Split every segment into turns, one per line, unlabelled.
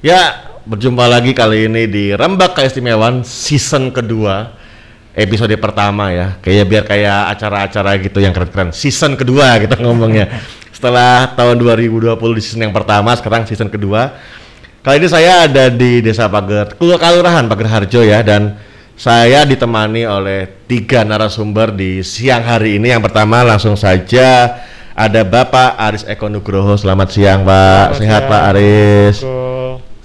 Ya, berjumpa lagi kali ini di Rembak Keistimewaan season kedua episode pertama ya. Kayak biar kayak acara-acara gitu yang keren-keren. Season kedua kita ngomongnya. Setelah tahun 2020 di season yang pertama, sekarang season kedua. Kali ini saya ada di Desa Pager, Kelurahan Pager Harjo ya dan saya ditemani oleh tiga narasumber di siang hari ini. Yang pertama langsung saja ada Bapak Aris Eko Nugroho. Selamat siang, Pak.
Selamat
Sehat,
siang,
Pak Aris.
Ko.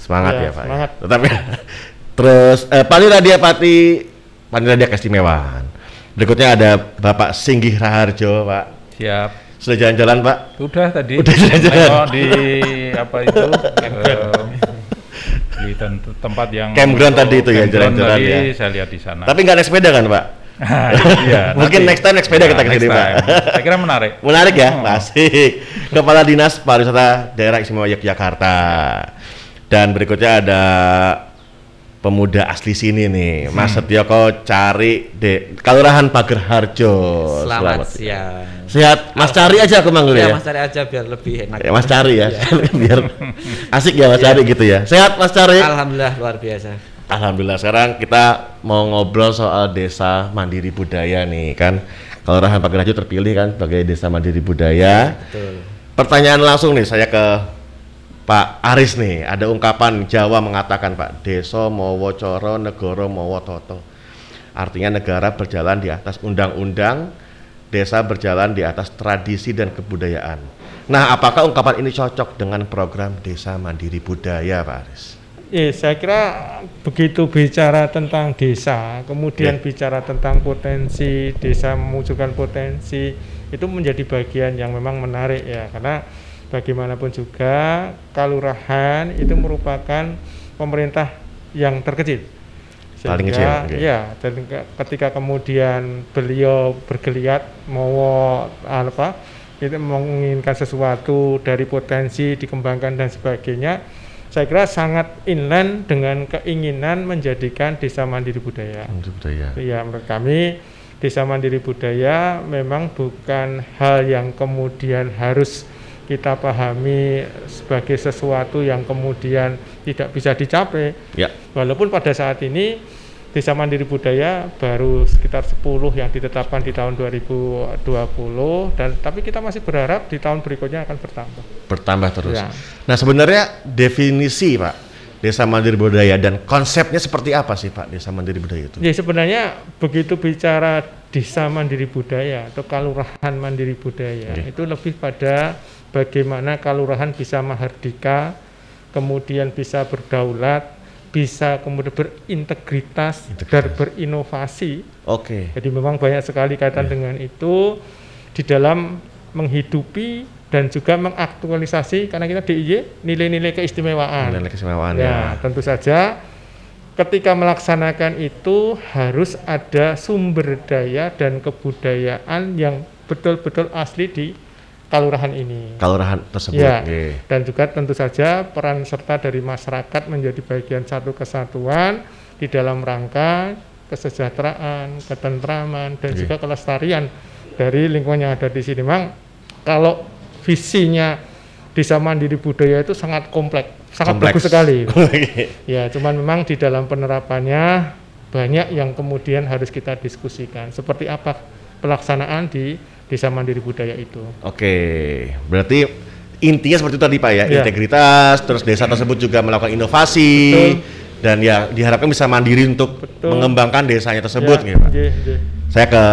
Semangat ya,
Ya,
Pak.
semangat.
Tetap ya. Terus eh, Panira Pati, Panira Dia Keistimewaan. Berikutnya ada Bapak Singgih Raharjo, Pak.
Siap.
Sudah jalan-jalan, Pak?
Udah tadi.
Udah jalan-jalan.
Di apa itu? eh, di tem- tempat yang
Campground tadi itu ya, jalan-jalan
tadi
ya.
Saya lihat di sana.
Tapi nggak naik sepeda kan, Pak?
Iya,
Mungkin
nanti.
next time naik sepeda kita ke sini, Pak.
Saya kira menarik.
Menarik ya,
Hmm.
asik. Kepala Dinas Pariwisata Daerah Istimewa Yogyakarta. Dan berikutnya ada pemuda asli sini nih, Mas
Hmm.
Setioko Cari de Kelurahan Pager Harjo.
Selamat, siang.
Sehat, Mas Cari aja aku manggil
Ya,
ya.
Mas cari aja biar lebih enak.
Ya, Mas Cari ya,
Iya.
biar asik ya Mas Cari gitu ya. Sehat Mas Cari.
Alhamdulillah luar biasa.
Alhamdulillah sekarang kita mau ngobrol soal desa mandiri budaya nih kan. Kelurahan Pager Harjo terpilih kan sebagai desa mandiri budaya.
Betul.
Pertanyaan langsung nih saya ke Pak Aris nih. Ada ungkapan Jawa mengatakan Pak, Deso mowo coro, negoro mowo toto. Artinya negara berjalan di atas undang-undang, desa berjalan di atas tradisi dan kebudayaan. Nah, apakah ungkapan ini cocok dengan program Desa Mandiri Budaya, Pak Aris?
Ya, saya kira begitu bicara tentang desa, kemudian
Ya.
bicara tentang potensi desa memunculkan potensi itu menjadi bagian yang memang menarik ya karena bagaimanapun juga kalurahan itu merupakan pemerintah yang terkecil.
Paling kecil, oke.
Ya, dan ke- ketika kemudian beliau bergeliat mau apa itu menginginkan sesuatu dari potensi dikembangkan dan sebagainya saya kira sangat inline dengan keinginan menjadikan desa mandiri budaya.
Mandiri Budaya.
Ya, menurut kami desa mandiri budaya memang bukan hal yang kemudian harus kita pahami sebagai sesuatu yang kemudian tidak bisa dicapai.
Ya,
Walaupun pada saat ini Desa Mandiri Budaya baru sekitar 10 yang ditetapkan di tahun 2020 dan tapi kita masih berharap di tahun berikutnya akan bertambah.
bertambah terus.
Ya.
Nah, sebenarnya definisi, Pak, Desa Mandiri Budaya dan konsepnya seperti apa sih, Pak, Desa Mandiri Budaya itu?
Ya sebenarnya begitu bicara Desa Mandiri Budaya atau Kalurahan Mandiri Budaya
Oke.
itu lebih pada bagaimana kalurahan bisa mahardika, kemudian bisa berdaulat, bisa kemudian berintegritas dan
Integritas.
berinovasi
Oke.
Jadi memang banyak sekali kaitan dengan itu di dalam menghidupi dan juga mengaktualisasi karena kita DIY nilai-nilai keistimewaan.
Nilai keistimewaan
Ya,
ya.
tentu saja ketika melaksanakan itu harus ada sumber daya dan kebudayaan yang betul-betul asli di kalurahan ini.
Kelurahan tersebut.
Ya,
Oke.
dan juga tentu saja peran serta dari masyarakat menjadi bagian satu kesatuan di dalam rangka kesejahteraan, ketentraman, dan
Oke.
juga kelestarian dari lingkungan yang ada di sini. Memang kalau visinya desa mandiri budaya itu sangat kompleks, sangat
Kompleks.
bagus sekali. Ya, cuman memang di dalam penerapannya banyak yang kemudian harus kita diskusikan. Seperti apa pelaksanaan di desa mandiri budaya itu.
Oke, berarti intinya seperti itu tadi Pak ya,
Ya.
integritas, terus desa tersebut juga melakukan inovasi
Betul.
dan ya diharapkan bisa mandiri untuk
Betul.
mengembangkan desanya tersebut
Ya,
gitu Pak.
nggih, nggih.
Saya ke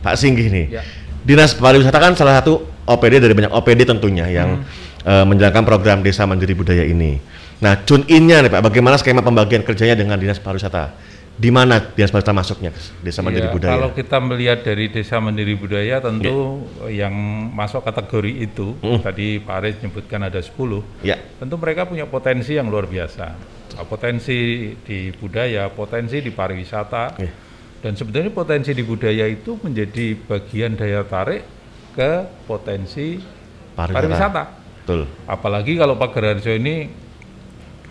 Pak Singgih nih.
Ya.
Dinas Pariwisata kan salah satu OPD dari banyak OPD tentunya yang eh, menjalankan program Desa Mandiri Budaya ini. Nah, tune in-nya nih Pak, bagaimana skema pembagian kerjanya dengan Dinas Pariwisata? Di mana Dinas Pariwisata masuknya Desa Mandiri
Iya,
Budaya?
Kalau kita melihat dari desa mandiri budaya tentu yang masuk kategori itu
Mm.
tadi Pak Aris menyebutkan ada 10
Ya,
tentu mereka punya potensi yang luar biasa Nah, potensi di budaya potensi di pariwisata
Iya.
dan sebetulnya potensi di budaya itu menjadi bagian daya tarik ke potensi
pariwisata.
pariwisata
Betul.
apalagi kalau Pak Gerarjo ini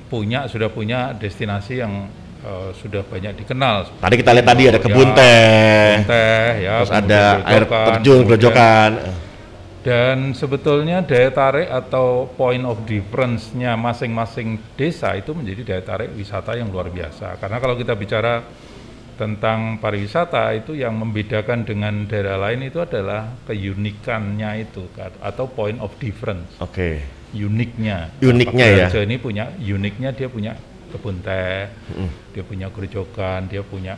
punya sudah punya destinasi yang eh, sudah banyak dikenal
Tadi kita lihat tadi ada
Ya,
kebun teh,
kebun teh ya
terus ada air
gerojokan,
terjun, gerojokan.
dan sebetulnya daya tarik atau point of difference-nya masing-masing desa itu menjadi daya tarik wisata yang luar biasa. Karena kalau kita bicara tentang pariwisata itu yang membedakan dengan daerah lain itu adalah keunikannya itu atau point of difference.
Oke.
Uniknya.
Uniknya ya.
Ini punya uniknya dia punya kebun teh, dia punya gerojokan, dia punya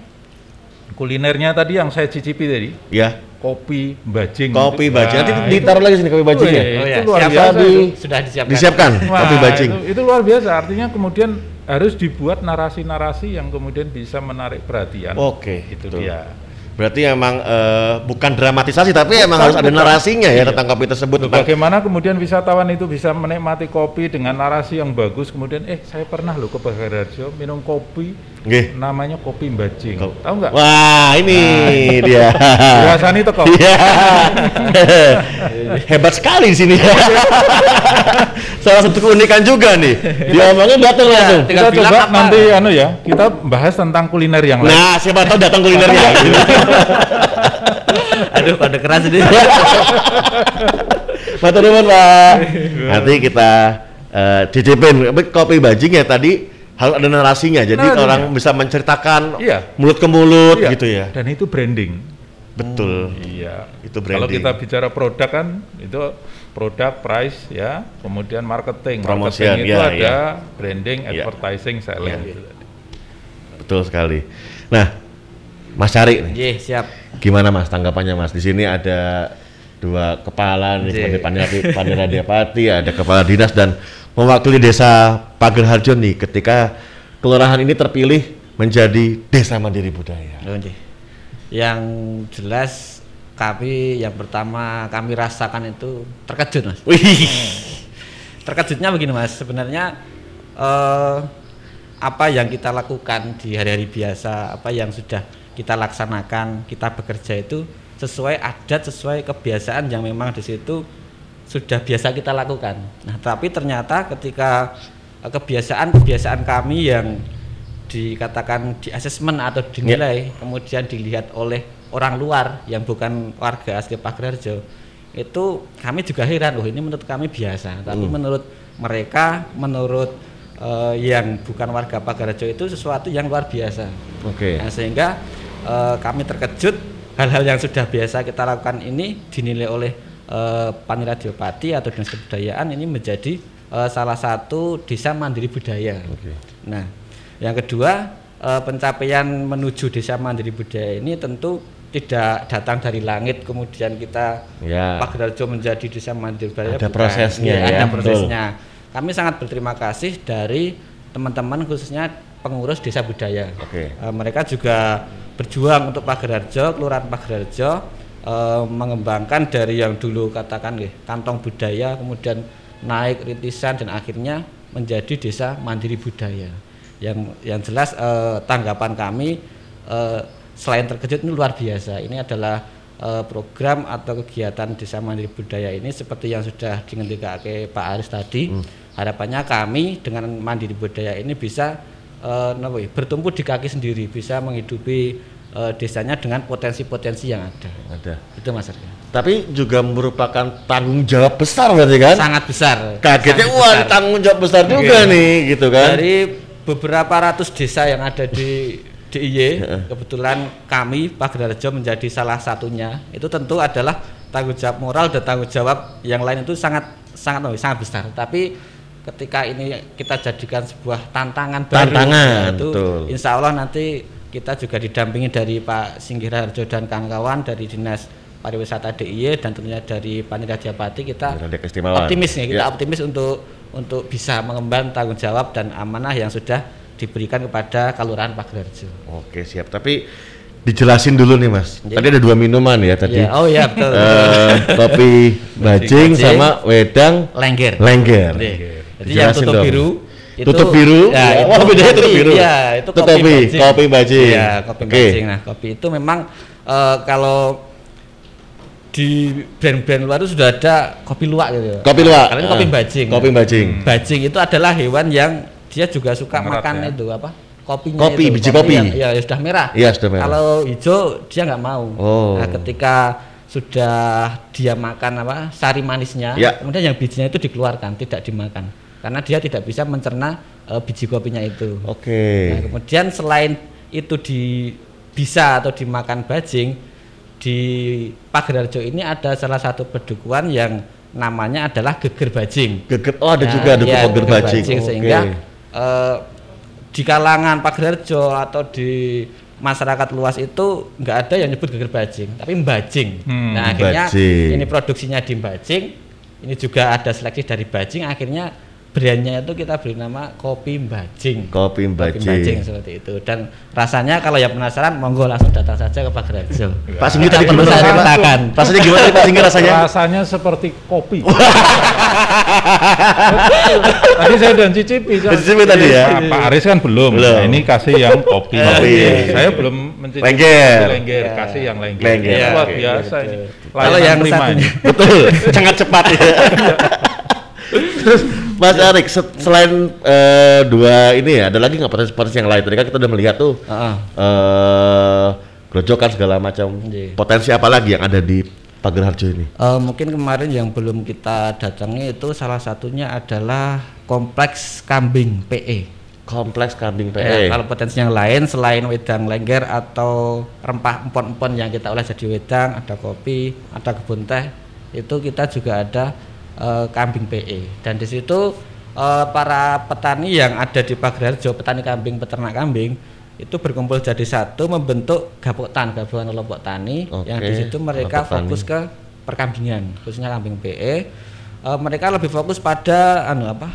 kulinernya tadi yang saya cicipi tadi.
Ya.
Kopi bajing.
Kopi
Itu-
bajing. Nanti ditaruh lagi sini kopi bajingnya.
Wih,
Oh
itu
ya,
luar
siap,
biasa
di-
itu.
Sudah disiapkan.
Disiapkan
Wah,
kopi bajing.
Itu, itu luar biasa. Artinya kemudian harus dibuat narasi-narasi yang kemudian bisa menarik perhatian.
Oke,
itu
betul.
dia.
Berarti emang eh, bukan dramatisasi tapi emang
Bukan,
harus ada narasinya ya
Iya.
tentang kopi tersebut.
Loh,
tentang-
bagaimana kemudian wisatawan itu bisa menikmati kopi dengan narasi yang bagus kemudian eh saya pernah loh ke Bagararjo minum kopi
Nggih.
namanya kopi bajing.
Ko-
Tahu nggak?
Wah, ini dia.
Biasanya itu kok.
Iya. Hebat sekali di sini. Salah satu keunikan juga nih. Dia omongnya datang langsung.
tinggal
Kita coba
apa.
nanti anu ya, kita bahas tentang kuliner yang lain.
Nah, siapa tahu datang kulinernya.
Aduh, kode keras ini.
Matur nuwun, Pak. Nanti kita eh, cicipin Tapi kopi bajing ya tadi harus ada narasinya. Jadi
Narasinya.
orang bisa menceritakan
Iya.
mulut ke mulut
Iya,
gitu ya.
Dan itu branding.
Betul.
Iya.
Itu
Kalau
branding.
kita bicara produk kan itu produk, price ya, kemudian marketing.
Promotion,
marketing itu
ya,
ada
ya.
branding,
Iya.
advertising, selling.
Iya.
gitu.
Betul sekali. Nah, Mas Cari nih.
Ye, siap.
Gimana Mas tanggapannya Mas? Di sini ada dua kepala nih, seperti Paniradi, Paniradiapati, ada kepala dinas dan mewakili desa Pager Harjo nih ketika kelurahan ini terpilih menjadi desa mandiri budaya.
Oh. Yang jelas kami yang pertama kami rasakan itu terkejut mas.
Wih,
Terkejutnya begini mas, sebenarnya eh, apa yang kita lakukan di hari-hari biasa, apa yang sudah kita laksanakan, kita bekerja itu sesuai adat, sesuai kebiasaan yang memang di situ sudah biasa kita lakukan. Nah, tapi ternyata ketika eh, kebiasaan-kebiasaan kami yang dikatakan di asesmen atau dinilai kemudian dilihat oleh orang luar yang bukan warga asli Pagerarjo itu kami juga heran loh ini menurut kami biasa tapi menurut mereka menurut eh, yang bukan warga Pagerarjo itu sesuatu yang luar biasa
Oke.
Nah, sehingga eh, kami terkejut hal-hal yang sudah biasa kita lakukan ini dinilai oleh eh, Paniradiopati atau Dinas Kebudayaan ini menjadi eh, salah satu desa mandiri budaya.
Oke.
Nah, yang kedua eh, pencapaian menuju desa mandiri budaya ini tentu tidak datang dari langit kemudian kita
Ya.
Pagerarjo menjadi desa mandiri budaya.
Ada
bukan.
prosesnya
Iya,
ya,
Ada
betul.
prosesnya. Kami sangat berterima kasih dari teman-teman khususnya pengurus desa budaya.
Oke.
Eh, mereka juga berjuang untuk Pagerarjo, Kelurahan Pagerarjo eh, mengembangkan dari yang dulu katakan nggih, kantong budaya kemudian naik rintisan dan akhirnya menjadi desa mandiri budaya. Yang yang jelas eh, tanggapan kami eh, selain terkejut ini luar biasa. Ini adalah eh, program atau kegiatan desa mandiri budaya ini seperti yang sudah dingendikake Pak Aris tadi. Harapannya kami dengan mandiri budaya ini bisa ya, bertumbuh di kaki sendiri, bisa menghidupi eh, desanya dengan potensi-potensi yang ada.
Ada.
Itu Mas Arga.
Tapi juga merupakan tanggung jawab besar berarti kan?
Sangat besar.
Kagetnya
sangat
wah
besar.
tanggung jawab besar juga
Oke.
nih gitu kan?
Dari beberapa ratus desa yang ada di DIY, kebetulan kami Pak Gerarjo menjadi salah satunya. Itu tentu adalah tanggung jawab moral dan tanggung jawab yang lain itu sangat sangat oh, sangat besar. Tapi ketika ini kita jadikan sebuah tantangan baru,
Tantangan,
itu
betul.
insya Allah nanti kita juga didampingi dari Pak Singgih Harjo dan kawan-kawan dari Dinas Pariwisata DIY dan tentunya dari Panirja Pati kita optimis ya kita
Ya.
optimis untuk untuk bisa mengemban tanggung jawab dan amanah yang sudah diberikan kepada Kelurahan Pagerarjo.
Oke siap. Tapi dijelasin dulu nih mas.
Iya.
Tadi ada dua minuman ya tadi.
Ya, oh ya betul.
Eh, kopi bajing
Bajing.
sama wedang
Lengger.
lengger.
Iya. Jadi yang tutup
dong.
biru itu
tutup biru.
Ya, itu
Wah bedanya tutup
kopi.
biru.
Iya, itu
Itu
kopi,
kopi,
bajing.
kopi bajing.
Iya, kopi
Oke.
bajing. Nah, kopi itu memang eh, kalau di brand-brand luar itu sudah ada kopi luwak gitu.
Kopi luwak.
Kalian kopi
Ah,
bajing.
Kopi bajing.
Bajing itu adalah hewan yang dia juga suka
Merat
makan
ya.
itu apa? Kopinya
Kopi,
itu.
biji kopi.
yang- ya, ya sudah merah.
Iya, sudah merah.
Kalau hijau dia nggak mau.
Oh.
Nah, ketika sudah dia makan apa sari manisnya,
Ya.
kemudian yang bijinya itu dikeluarkan, tidak dimakan, karena dia tidak bisa mencerna eh, biji kopinya itu.
Oke.
Nah, kemudian selain itu di bisa atau dimakan bajing di Pagerarjo ini ada salah satu pedukuhan yang namanya adalah geger bajing.
Geger, oh ada
Nah,
juga ada
iya,
geger bajing. Oke.
sehingga eh, di kalangan Pagerarjo atau di masyarakat luas itu nggak ada yang nyebut geger bajing, tapi mbajing.
Hmm,
nah akhirnya
mbajing.
ini produksinya di mbajing, ini juga ada seleksi dari bajing, akhirnya brandnya itu kita beri nama kopi mbajing.
Kopi
Kopi
bajing.
mbajing seperti itu dan rasanya kalau yang penasaran monggo langsung datang saja ke Pagerarjo.
Pak Singgi tadi gimana
saya
Pak?
ceritakan.
Rasanya gimana Pak Singgi rasanya?
Rasanya seperti kopi. tadi saya udah cicipi.
Cicipi tadi ya?
Pak, Pak Aris kan belum.
Belum.
Nah, ini kasih yang kopi.
Kopi.
Saya belum mencicipi
Lengger.
lengger.
Iya.
Kasih yang lengger.
Lengger,
Ini luar biasa ini.
Kalau yang
ini.
Betul, sangat cepat ya. Terus Mas Arik, se- selain eh, dua ini ya, ada lagi nggak potensi-potensi yang lain? Tadi kan kita udah melihat tuh
Heeh.
eh grojokan segala macam.
Iya.
Potensi apa lagi yang ada di Pager Harjo ini?
Eh, mungkin kemarin yang belum kita datangi itu salah satunya adalah kompleks kambing PE.
Kompleks Kambing
Ya,
PE.
kalau potensi yang lain selain wedang lengger atau rempah empon-empon yang kita olah jadi wedang, ada kopi, ada kebun teh, itu kita juga ada eh, kambing PE. Dan di situ eh, para petani yang ada di Pagerarjo, petani kambing, peternak kambing, itu berkumpul jadi satu membentuk gaboktan, gabungan kelompok tani yang di situ mereka
tani.
fokus ke perkambingan, khususnya kambing PE. Eh, mereka lebih fokus pada anu apa?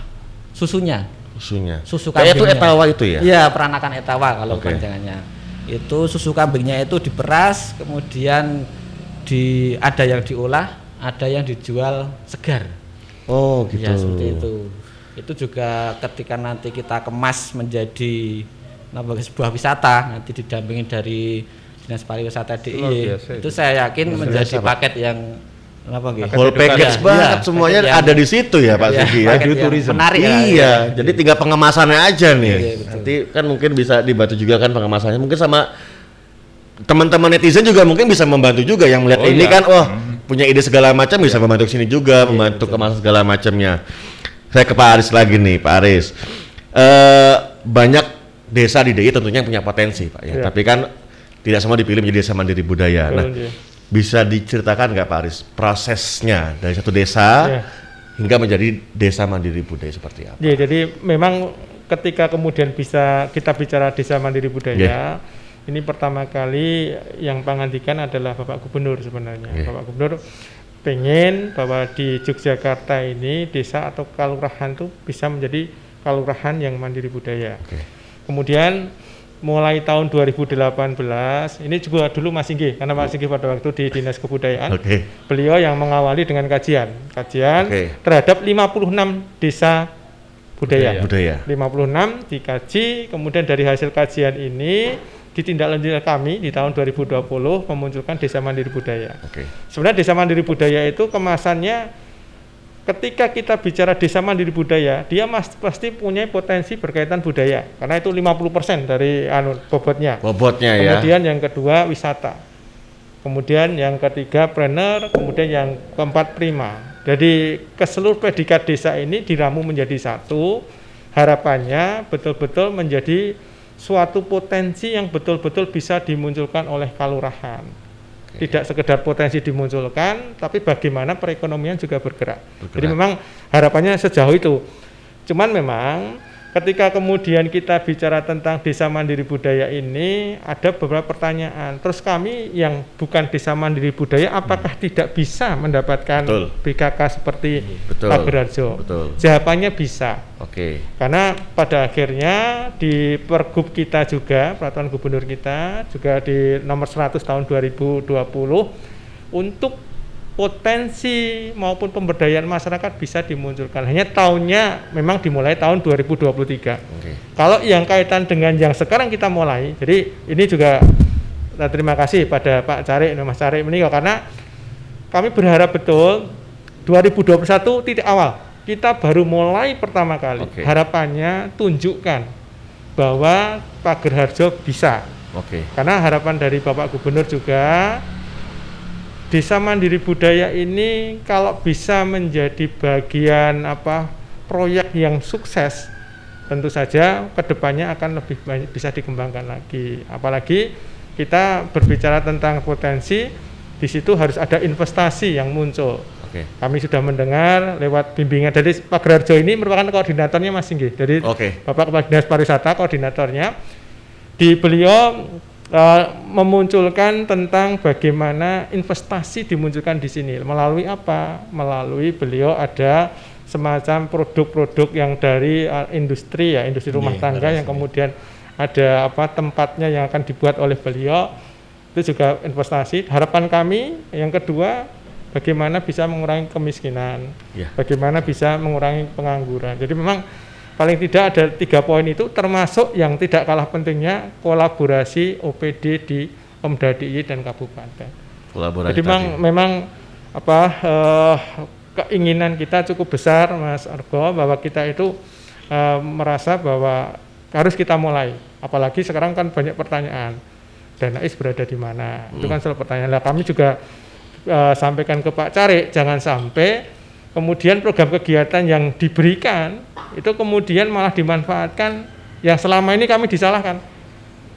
susunya
susunya.
susu
PE itu etawa itu ya?
Iya, peranakan etawa kalau
Oke.
panjangannya. Itu susu kambingnya itu diperas, kemudian di ada yang diolah, ada yang dijual segar.
Oh gitu.
Ya, seperti itu. Itu juga ketika nanti kita kemas menjadi apa, sebuah wisata, nanti didampingi dari Dinas Pariwisata DIY.
Biasa
Itu saya yakin
Luar
menjadi
biasa, Pak.
paket yang apa gitu.
Whole package
Iya,
banget
iya,
semuanya
yang-
ada di situ ya Pak
Iya,
Sugi ya.
Tourism.
Menarik ya.
iya, jadi tinggal pengemasannya aja nih.
Iya, betul.
Nanti kan mungkin bisa dibantu juga kan pengemasannya. Mungkin sama teman-teman netizen juga mungkin bisa membantu juga yang melihat
Oh,
ini
iya.
kan, oh punya ide segala macam bisa membantu sini juga,
Iya,
membantu kemasan segala macamnya. Saya ke Pak Aris lagi nih, Pak Aris. Eh banyak desa di DIY tentunya yang punya potensi, Pak ya.
Iya.
Tapi kan tidak semua dipilih menjadi desa mandiri budaya.
Betul,
Nah,
iya.
bisa diceritakan nggak Pak Aris prosesnya dari satu desa
Iya.
hingga menjadi desa mandiri budaya seperti apa?
Ya, jadi memang ketika kemudian bisa kita bicara desa mandiri budaya. Ini pertama kali yang pangandikan adalah Bapak Gubernur sebenarnya.
Yeah.
Bapak Gubernur pengen bahwa di Yogyakarta ini desa atau kalurahan itu bisa menjadi kalurahan yang mandiri budaya.
Oke.
Kemudian mulai tahun 2018 ini juga dulu Mas Singgi karena Mas Singgi pada waktu di Dinas Kebudayaan
Oke.
beliau yang mengawali dengan kajian kajian
Oke.
terhadap 56 desa budaya.
Budaya.
56 dikaji, kemudian dari hasil kajian ini ditindaklanjuti kami di tahun 2020 memunculkan Desa Mandiri Budaya.
Oke.
Sebenarnya Desa Mandiri Budaya itu kemasannya ketika kita bicara Desa Mandiri Budaya, dia mas, pasti punya potensi berkaitan budaya karena itu 50% dari anu bobotnya.
Bobotnya ya.
Kemudian yang kedua wisata. Kemudian yang ketiga planner, kemudian yang keempat prima. Jadi ke seluruh predikat desa ini diramu menjadi satu. Harapannya betul-betul menjadi suatu potensi yang betul-betul bisa dimunculkan oleh kalurahan. Tidak sekedar potensi dimunculkan, tapi bagaimana perekonomian juga bergerak. Jadi
Bergerak.
memang harapannya sejauh itu. Cuman memang ketika kemudian kita bicara tentang desa mandiri budaya ini ada beberapa pertanyaan. Terus kami yang bukan desa mandiri budaya apakah tidak bisa mendapatkan
Hmm. Betul.
BKK seperti
Betul.
Pak Gerarjo?
Betul.
Jawabannya bisa.
Oke.
Karena pada akhirnya di pergub kita juga, peraturan gubernur kita juga di nomor 100 tahun 2020 untuk potensi maupun pemberdayaan masyarakat bisa dimunculkan. Hanya tahunnya memang dimulai tahun 2023.
Oke.
Kalau yang kaitan dengan yang sekarang kita mulai, jadi ini juga nah, terima kasih pada Pak Carik, Mas Carik menikah karena kami berharap betul 2021 titik awal kita baru mulai pertama kali.
Oke.
Harapannya tunjukkan bahwa Pak Gerharjo bisa.
Oke.
Karena harapan dari Bapak Gubernur juga desa mandiri budaya ini kalau bisa menjadi bagian apa proyek yang sukses tentu saja ke depannya akan lebih banyak bisa dikembangkan lagi. Apalagi kita berbicara tentang potensi di situ harus ada investasi yang muncul.
Oke.
kami sudah mendengar lewat bimbingan. Dari Pak Gerarjo ini merupakan koordinatornya Mas Singgi dari
Oke.
Bapak Kepala Dinas Pariwisata koordinatornya. Di beliau eh, memunculkan tentang bagaimana investasi dimunculkan di sini. Melalui apa? Melalui beliau ada semacam produk-produk yang dari eh, industri ya industri rumah
Iya,
tangga yang kemudian ada apa tempatnya yang akan dibuat oleh beliau. Itu juga investasi. Harapan kami yang kedua bagaimana bisa mengurangi kemiskinan.
Ya.
bagaimana bisa mengurangi pengangguran. Jadi memang paling tidak ada tiga poin itu termasuk yang tidak kalah pentingnya kolaborasi OPD di Pemda DIY dan kabupaten.
Kolaborasi
jadi memang memang apa eh, keinginan kita cukup besar Mas Argo bahwa kita itu eh, merasa bahwa harus kita mulai. Apalagi sekarang kan banyak pertanyaan Danais berada di mana? Itu kan selalu pertanyaan. Lah kami juga eh, sampaikan ke Pak Cari jangan sampai kemudian program kegiatan yang diberikan itu kemudian malah dimanfaatkan yang selama ini kami disalahkan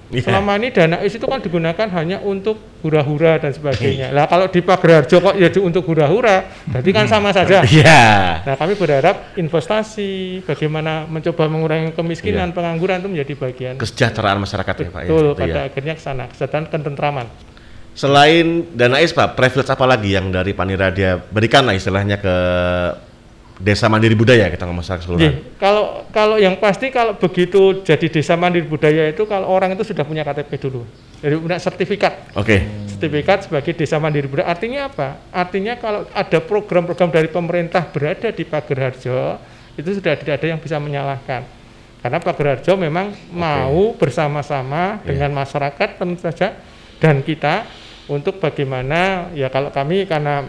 Iya.
Selama ini dana is itu kan digunakan hanya untuk hura-hura dan sebagainya. Lah kalau di Pagerarjo kok jadi untuk hura-hura, berarti kan sama saja.
Iya.
Nah kami berharap investasi, bagaimana mencoba mengurangi kemiskinan, pengangguran itu menjadi bagian.
Kesejahteraan masyarakat ya Pak ya.
Betul,
itu
pada
ya.
akhirnya ke sana, kesejahteraan ketentraman.
Selain Danais Pak, privilege apa lagi yang dari Paniradia berikan lah istilahnya ke Desa Mandiri Budaya kita ngomong secara keseluruhan.
Jadi, kalau kalau yang pasti kalau begitu jadi desa mandiri budaya itu kalau orang itu sudah punya KTP dulu, jadi punya sertifikat.
Oke.
sertifikat sebagai desa mandiri budaya. Artinya apa? Artinya kalau ada program-program dari pemerintah berada di Pagerharjo, itu sudah tidak ada yang bisa menyalahkan. Karena Pagerharjo memang mau bersama-sama
Iya.
dengan masyarakat tentu saja dan kita untuk bagaimana ya kalau kami karena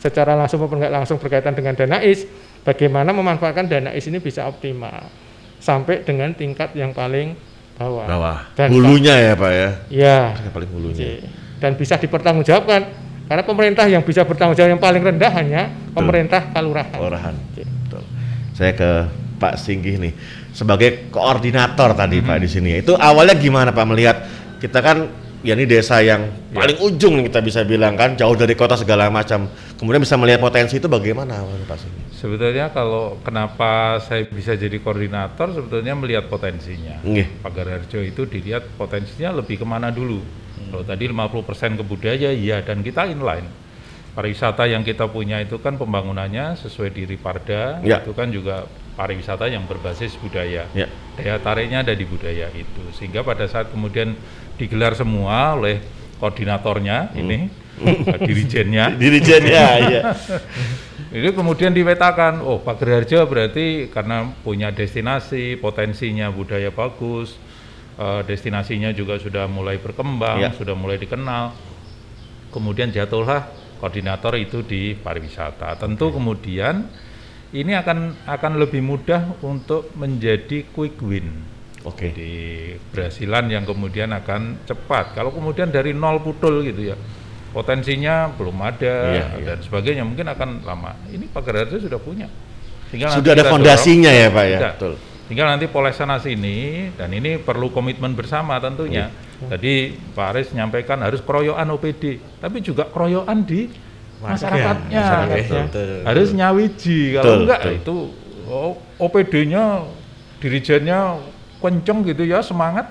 secara langsung maupun nggak langsung berkaitan dengan dana is, bagaimana memanfaatkan dana is ini bisa optimal sampai dengan tingkat yang paling bawah.
Bawah.
Dan
Hulunya ya Pak ya.
Ya,
Yang paling hulunya.
Oke. dan bisa dipertanggungjawabkan karena pemerintah yang bisa bertanggung jawab yang paling rendah hanya pemerintah kalurahan.
Kelurahan.
Oke.
Betul. Saya ke Pak Singgih nih sebagai koordinator tadi Pak di sini. Itu awalnya gimana Pak melihat kita kan ya ini desa yang paling ujung nih kita bisa bilang kan jauh dari kota segala macam. Kemudian bisa melihat potensi itu bagaimana Pak?
Sebetulnya kalau kenapa saya bisa jadi koordinator, sebetulnya melihat potensinya.
Nggih.
Pagar Harjo itu dilihat potensinya lebih ke mana dulu. Kalau tadi 50% ke budaya, iya dan kita inline. Pariwisata yang kita punya itu kan pembangunannya sesuai di Riparda,
Ya.
itu kan juga pariwisata yang berbasis budaya.
Ya.
Daya tariknya ada di budaya itu. Sehingga pada saat kemudian digelar semua oleh koordinatornya ini, dirijennya,
Dirijen ya, iya.
ini kemudian dipetakan, oh Pak Gerharjo berarti karena punya destinasi, potensinya budaya bagus, eh, destinasinya juga sudah mulai berkembang,
Ya.
sudah mulai dikenal. Kemudian jatuhlah koordinator itu di pariwisata. Tentu kemudian ini akan akan lebih mudah untuk menjadi quick win
Oke.
di keberhasilan yang kemudian akan cepat. Kalau kemudian dari nol putul gitu ya, potensinya belum ada
Iya, iya.
dan sebagainya mungkin akan lama. Ini Pak Gerardo sudah punya. Tinggal
Sudah ada fondasinya
dorong.
ya Pak ya.
Sudah.
Betul.
Tinggal nanti poles sana sini dan ini perlu komitmen bersama tentunya.
Iya.
Tadi Pak Aris menyampaikan harus keroyokan OPD, tapi juga keroyokan di masyarakatnya.
masyarakatnya.
Betul.
Harus nyawiji kalau
Betul,
enggak
betul.
itu oh, OPD-nya dirijennya kenceng gitu ya semangat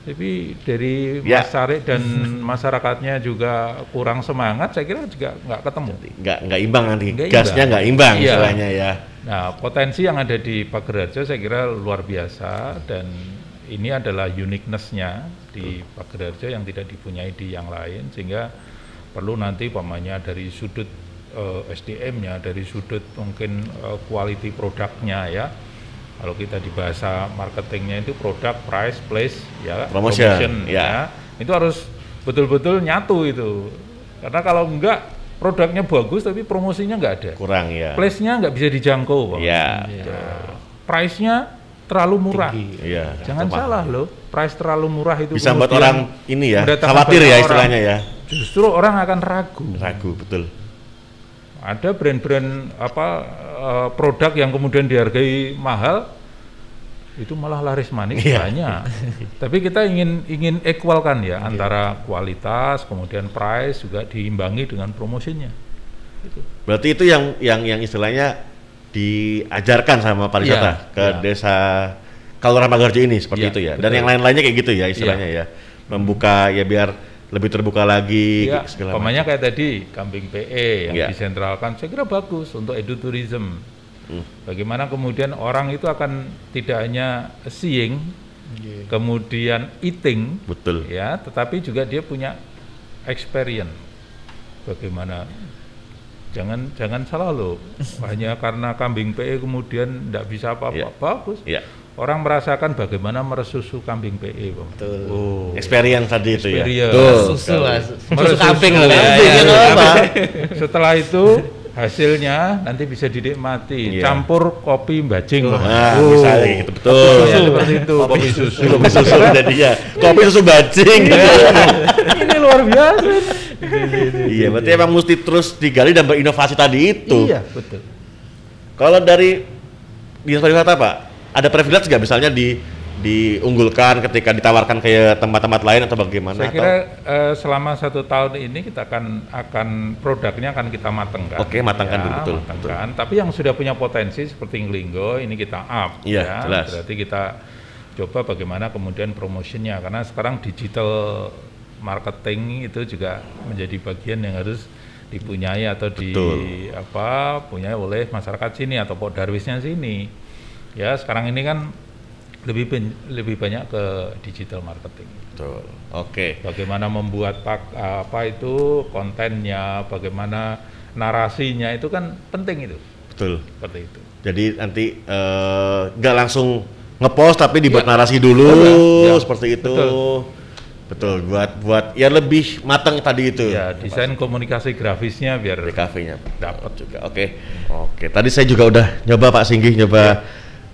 tapi dari
Ya.
Mas Sarik dan masyarakatnya juga kurang semangat saya kira juga nggak ketemu
Nggak nggak imbang nanti.
Nggak
Gasnya
imbang.
nggak imbang
Iya.
istilahnya ya.
nah potensi yang ada di Pagerharjo saya kira luar biasa dan ini adalah uniqueness-nya di Pagerharjo yang tidak dipunyai di yang lain sehingga perlu nanti umpamanya dari sudut eh, SDM-nya dari sudut mungkin eh, quality produknya ya kalau kita di bahasa marketingnya itu produk price place ya
Promotion, ya.
ya itu harus betul-betul nyatu itu karena kalau enggak produknya bagus tapi promosinya enggak ada
Kurang ya.
place-nya nggak bisa dijangkau Bang.
Iya.
price-nya terlalu murah
Iya.
jangan
Tepat.
salah loh price terlalu murah itu
Bisa buat orang ini ya khawatir ya
orang.
istilahnya ya.
Justru orang akan ragu.
Ragu, betul.
Ada brand-brand apa eh, produk yang kemudian dihargai mahal itu malah laris manis
Iya.
banyak. Tapi kita ingin ingin equalkan ya antara kualitas kemudian price juga diimbangi dengan promosinya.
Berarti itu yang yang yang istilahnya diajarkan sama pariwisata
Iya,
ke
iya.
desa Kalurahan Pagarjo ini seperti
Iya,
itu ya. Dan
betul.
yang lain-lainnya kayak gitu ya istilahnya ya. Membuka ya biar lebih terbuka lagi
Ya,
segala macam.
kayak tadi kambing PE yang
Iya.
disentralkan, saya kira bagus untuk eduturism.
Hmm.
Bagaimana kemudian orang itu akan tidak hanya seeing, kemudian eating,
Betul.
ya, tetapi juga dia punya experience. Bagaimana? Jangan jangan salah loh, hanya karena kambing PE kemudian tidak bisa apa-apa,
Iya.
bagus.
Iya.
Orang merasakan bagaimana meresusu kambing PE, Bang.
Betul.
Oh.
Experience tadi itu ya.
Experience.
Susu. Susu
Meresusu.
kambing.
Kambing,
Ya, ya,
ya,
ya.
Setelah itu hasilnya nanti bisa dinikmati.
Iya.
Campur kopi bajing.
Nah,
Oh.
misalnya gitu betul.
Susu seperti itu, kopi susu.
Kopi susu jadinya. Kopi susu bajing.
Ini luar biasa.
iya, berarti emang mesti terus digali dan berinovasi tadi itu.
Iya, betul.
Kalau dari dinas pariwisata Pak, ada privilege nggak misalnya di diunggulkan ketika ditawarkan ke tempat-tempat lain atau bagaimana?
Saya kira eh, selama satu tahun ini kita akan akan produknya akan kita matengkan.
Oke, matangkan
Ya,
dulu, betul,
matangkan. Tapi yang sudah punya potensi seperti Nglinggo ini kita up.
Iya,
ya.
jelas.
Berarti kita coba bagaimana kemudian promosinya karena sekarang digital marketing itu juga menjadi bagian yang harus dipunyai atau di
Betul.
apa punya oleh masyarakat sini atau Darwisnya sini. Ya, sekarang ini kan lebih ben- lebih banyak ke digital marketing
Betul. Oke.
bagaimana membuat pak, apa itu kontennya, bagaimana narasinya itu kan penting itu
Betul.
seperti itu.
Jadi nanti eh, nggak langsung ngepost tapi dibuat
Iya.
narasi dulu
Iya,
seperti itu.
betul.
Betul. Buat buat ya lebih matang tadi itu.
Ya desain komunikasi grafisnya biar
DKV-nya
dapat
juga. Oke. Oke. Tadi saya juga udah nyoba Pak Singgih nyoba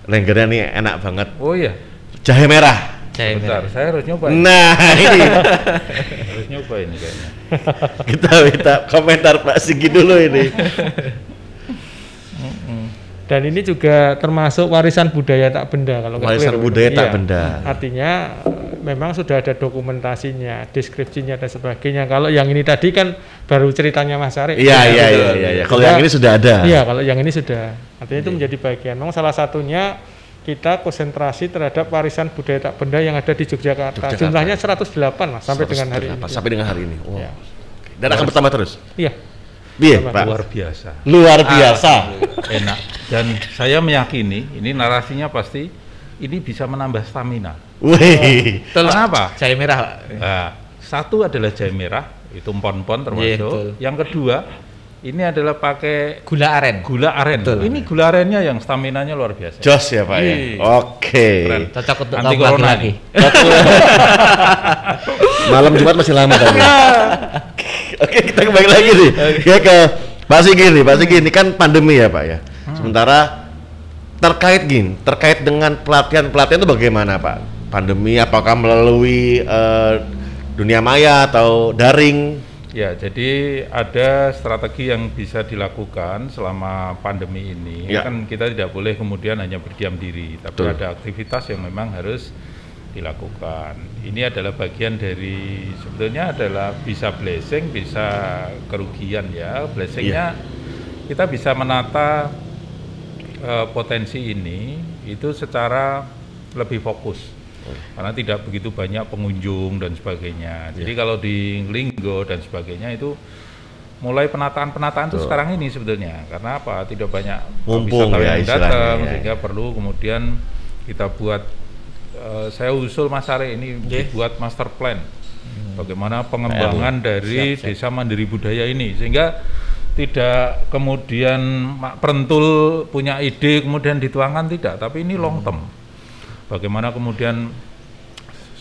lenggernya nih enak banget.
Oh iya,
Jahe merah.
Jahe
bentar,
merah.
saya harus nyoba. ini.
Nah, ini
harus nyoba ini kayaknya.
kita minta komentar Pak Singgih dulu ini.
Dan ini juga termasuk warisan budaya tak benda kalau
Warisan
keliru.
budaya tak
Iya.
benda.
Artinya memang sudah ada dokumentasinya, deskripsinya dan sebagainya. Kalau yang ini tadi kan baru ceritanya Mas Arif.
Iya,
Ya,
iya, iya, iya, iya. Kalau yang ini sudah ada.
Iya, kalau yang ini sudah. Artinya itu menjadi bagian. Memang salah satunya kita konsentrasi terhadap warisan budaya tak benda yang ada di Yogyakarta.
Yogyakarta.
Jumlahnya 108 Mas sampai dengan hari ini.
108, Sampai dengan hari ini. Wow.
Ya.
Dan akan bertambah terus.
Iya.
Iya,
Sama.
Pak.
Luar biasa,
Luar biasa.
enak. Dan saya meyakini ini narasinya pasti ini bisa menambah stamina.
Wih.
Kenapa?
Jahe merah.
Nah, satu adalah jahe merah, itu empon-empon
Iya,
termasuk.
betul.
Yang kedua, ini adalah pakai
Gula aren.
gula aren.
Betul.
Ini gula arennya yang staminanya luar biasa.
Jos ya, Pak ya.
Iya.
Oke.
Keren.
Cocok untuk
Anti
kaum
corona
laki-laki.
Malam Jumat masih lama tadi. Oke, kita kembali lagi nih. Ya ke Pak Sigi nih, Pak Sigi ini kan pandemi ya, Pak ya. Sementara terkait gini, terkait dengan pelatihan-pelatihan itu bagaimana, Pak? Pandemi apakah melalui eh, dunia maya atau daring?
Ya, jadi ada strategi yang bisa dilakukan selama pandemi ini.
Ya.
Kan kita tidak boleh kemudian hanya berdiam diri, tapi
Betul.
ada aktivitas yang memang harus dilakukan. Ini adalah bagian dari sebetulnya adalah bisa blessing, bisa kerugian ya. Blessingnya kita bisa menata eh, potensi ini itu secara lebih fokus karena tidak begitu banyak pengunjung dan sebagainya. Jadi kalau di Linggo dan sebagainya itu mulai penataan-penataan itu sekarang ini sebetulnya. Karena apa? Tidak banyak
Mumpung
wisatawan
ya
yang
istilahnya,
datang
ya.
sehingga perlu kemudian kita buat eh, saya usul Mas Ari ini
Oke.
buat master plan. Bagaimana pengembangan dari
Siap, siap.
desa mandiri budaya ini sehingga tidak kemudian mak perentul punya ide kemudian dituangkan tidak, tapi ini long term. Bagaimana kemudian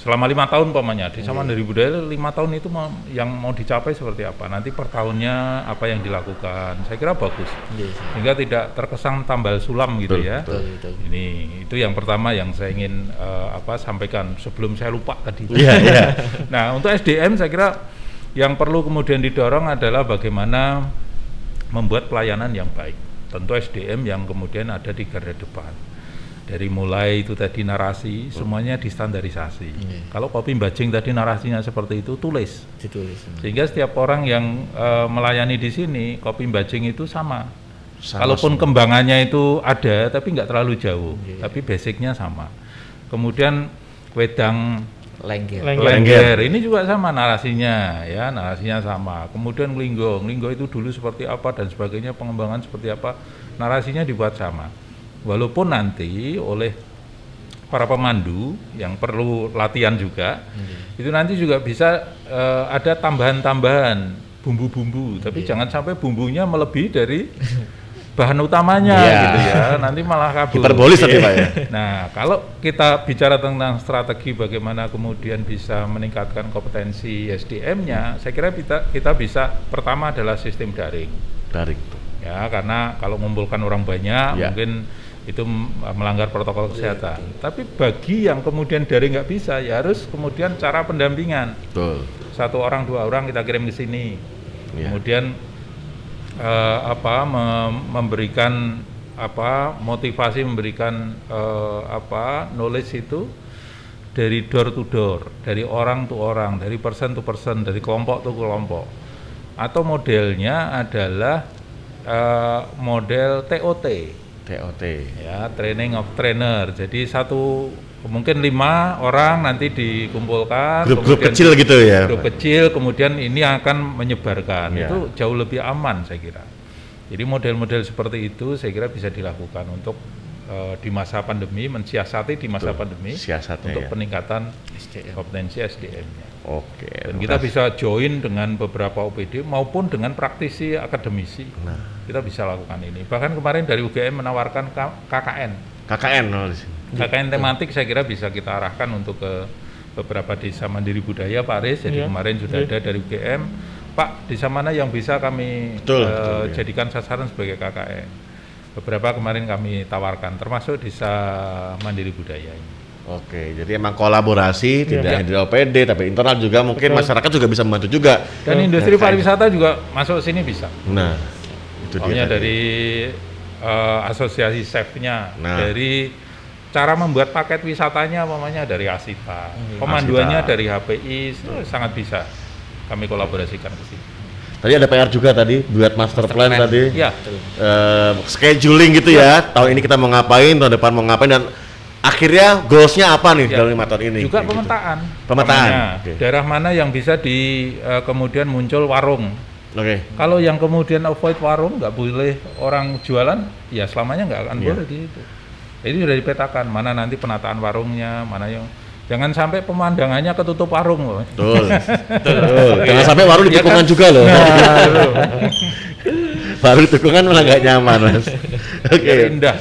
selama lima tahun pamannya desa mandiri budaya lima tahun itu mau, yang mau dicapai seperti apa? Nanti per tahunnya apa yang dilakukan? Saya kira bagus
Iya,
sehingga tidak terkesan tambal sulam gitu
Betul,
ya.
Betul, betul.
Ini itu yang pertama yang saya ingin eh, apa sampaikan sebelum saya lupa tadi.
Iya, iya.
nah untuk SDM saya kira yang perlu kemudian didorong adalah bagaimana membuat pelayanan yang baik. Tentu SDM yang kemudian ada di garda depan. Dari mulai itu tadi narasi, semuanya distandarisasi.
Iya.
Kalau kopi bajing tadi narasinya seperti itu, tulis.
ditulis
Sehingga setiap orang yang eh, melayani di sini, kopi bajing itu sama.
Sama
Kalaupun
semua.
kembangannya itu ada, tapi nggak terlalu jauh.
Iya.
Tapi basicnya sama. Kemudian wedang
lengger.
Lengger.
Lengger. Ini juga sama narasinya ya narasinya sama. Kemudian Linggo Linggo itu dulu seperti apa dan sebagainya pengembangan seperti apa narasinya dibuat sama. Walaupun nanti oleh para pemandu yang perlu latihan juga itu nanti juga bisa eh, ada tambahan-tambahan bumbu-bumbu. Tapi
Iya.
jangan sampai bumbunya melebihi dari bahan utamanya
Iya.
gitu ya nanti malah kabur
Hiperbolis tadi Pak ya.
Nah, kalau kita bicara tentang strategi bagaimana kemudian bisa meningkatkan kompetensi SDM-nya, saya kira kita kita bisa pertama adalah sistem daring.
Daring.
Ya, karena kalau mengumpulkan orang banyak
Ya.
mungkin itu melanggar protokol kesehatan. Tapi bagi yang kemudian daring nggak bisa, ya harus kemudian cara pendampingan.
Betul.
Satu orang dua orang kita kirim ke sini.
Ya.
Kemudian eh, apa mem- memberikan apa motivasi memberikan eh, apa knowledge itu dari door to door, dari orang to orang, dari person to person, dari kelompok to kelompok. Atau modelnya adalah eh, model TOT
TOT.
ya training of trainer jadi satu mungkin lima orang nanti dikumpulkan
Grup-grup kecil gitu ya.
grup kecil kemudian ini akan menyebarkan
Ya.
itu jauh lebih aman saya kira jadi model-model seperti itu saya kira bisa dilakukan untuk eh, di masa pandemi mensiasati di masa
Betul.
pandemi
Siasatnya
untuk
ya.
peningkatan
SDM.
kompetensi SDM-nya
Oke.
dan kita bisa join dengan beberapa OPD maupun dengan praktisi akademisi
Nah,
kita bisa lakukan ini bahkan kemarin dari UGM menawarkan KKN
KKN oh, di sini.
KKN tematik saya kira bisa kita arahkan untuk ke beberapa desa mandiri budaya Pak Aris. Jadi
Iya.
kemarin sudah
Iya.
ada dari UGM. Pak, desa mana yang bisa kami
Betul,
eh,
betul, iya.
jadikan sasaran sebagai KKN? Beberapa kemarin kami tawarkan, termasuk desa mandiri budaya ini.
Oke, jadi emang kolaborasi
Iya.
tidak
Iya.
hanya di OPD tapi internal juga mungkin
Betul.
masyarakat juga bisa membantu juga.
Dan
Betul.
industri
Ya, kayak-
pariwisata juga masuk sini bisa.
Nah, itu
Pokoknya
dia. tadi.
dari eh, asosiasi chefnya,
Nah.
dari cara membuat paket wisatanya, umpamanya dari Asita,
Hmm.
pemanduannya
Asita.
dari HPI, itu sangat bisa kami kolaborasikan ke sini.
Tadi ada PR juga tadi buat master, plan,
plan.
tadi.
Ya,
Eh, scheduling gitu ya. Tahun ini kita mau ngapain, tahun depan mau ngapain dan akhirnya goalsnya apa nih
Ya.
dalam lima tahun ini?
juga
Kayak gitu.
pemetaan.
Pemetaan, oke.
Daerah mana yang bisa di eh, kemudian muncul warung.
Oke.
Kalau yang kemudian avoid warung nggak boleh orang jualan, ya selamanya nggak akan
Iya.
boleh di Jadi sudah dipetakan mana nanti penataan warungnya, mana yang jangan sampai pemandangannya ketutup warung loh.
Betul. Betul. Jangan sampai warung di
Ya
tikungan
kan?
juga loh.
Nah.
Baru tikungan malah nggak nyaman, Mas. Oke.
Biar indah.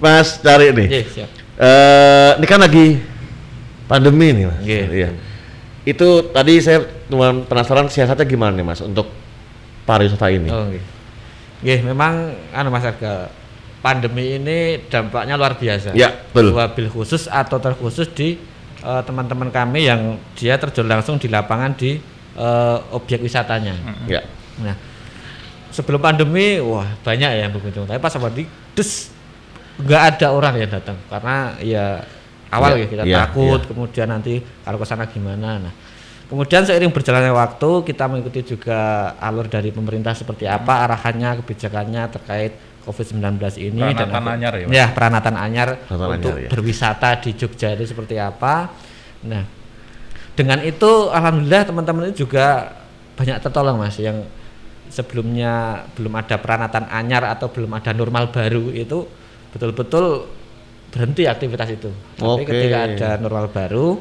Mas cari nih.
Iya, siap.
Eh, ini kan lagi pandemi nih, Mas.
Iya.
Iya. Itu tadi saya cuma penasaran siasatnya gimana nih, Mas, untuk pariwisata ini?
Oh, nggih. Nggih, memang anu Mas Arga, pandemi ini dampaknya luar biasa.
Ya, betul.
Wabil khusus atau terkhusus di eh, teman-teman kami yang dia terjun langsung di lapangan di eh, objek wisatanya.
Ya.
Nah, sebelum pandemi wah banyak ya yang berkunjung. Tapi pas sama di des nggak ada orang yang datang karena ya awal
Iya,
ya kita
iya,
takut
iya.
kemudian nanti kalau ke sana gimana. Nah, kemudian seiring berjalannya waktu kita mengikuti juga alur dari pemerintah seperti apa arahannya, kebijakannya terkait COVID-19 ini
Peranatan
apa-
anyar ya,
ya peranatan anyar
Peranatan
untuk
anyar, ya.
berwisata di Jogja itu seperti apa. Nah, dengan itu alhamdulillah teman-teman itu juga banyak tertolong Mas yang sebelumnya belum ada peranatan anyar atau belum ada normal baru itu betul-betul berhenti aktivitas itu. Tapi
Oke.
ketika ada normal baru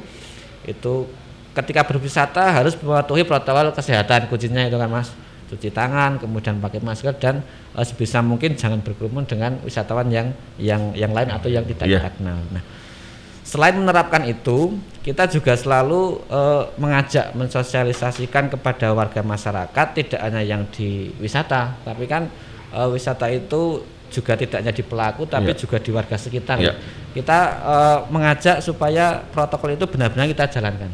itu ketika berwisata harus mematuhi protokol kesehatan kuncinya itu kan Mas cuci tangan kemudian pakai masker dan eh, sebisa mungkin jangan berkerumun dengan wisatawan yang yang yang lain atau yang tidak
Iya.
kita kenal. Nah, selain menerapkan itu, kita juga selalu eh, mengajak mensosialisasikan kepada warga masyarakat tidak hanya yang di wisata, tapi kan eh, wisata itu juga tidak hanya di pelaku tapi
Iya.
juga di warga sekitar.
Iya.
Kita eh, mengajak supaya protokol itu benar-benar kita jalankan.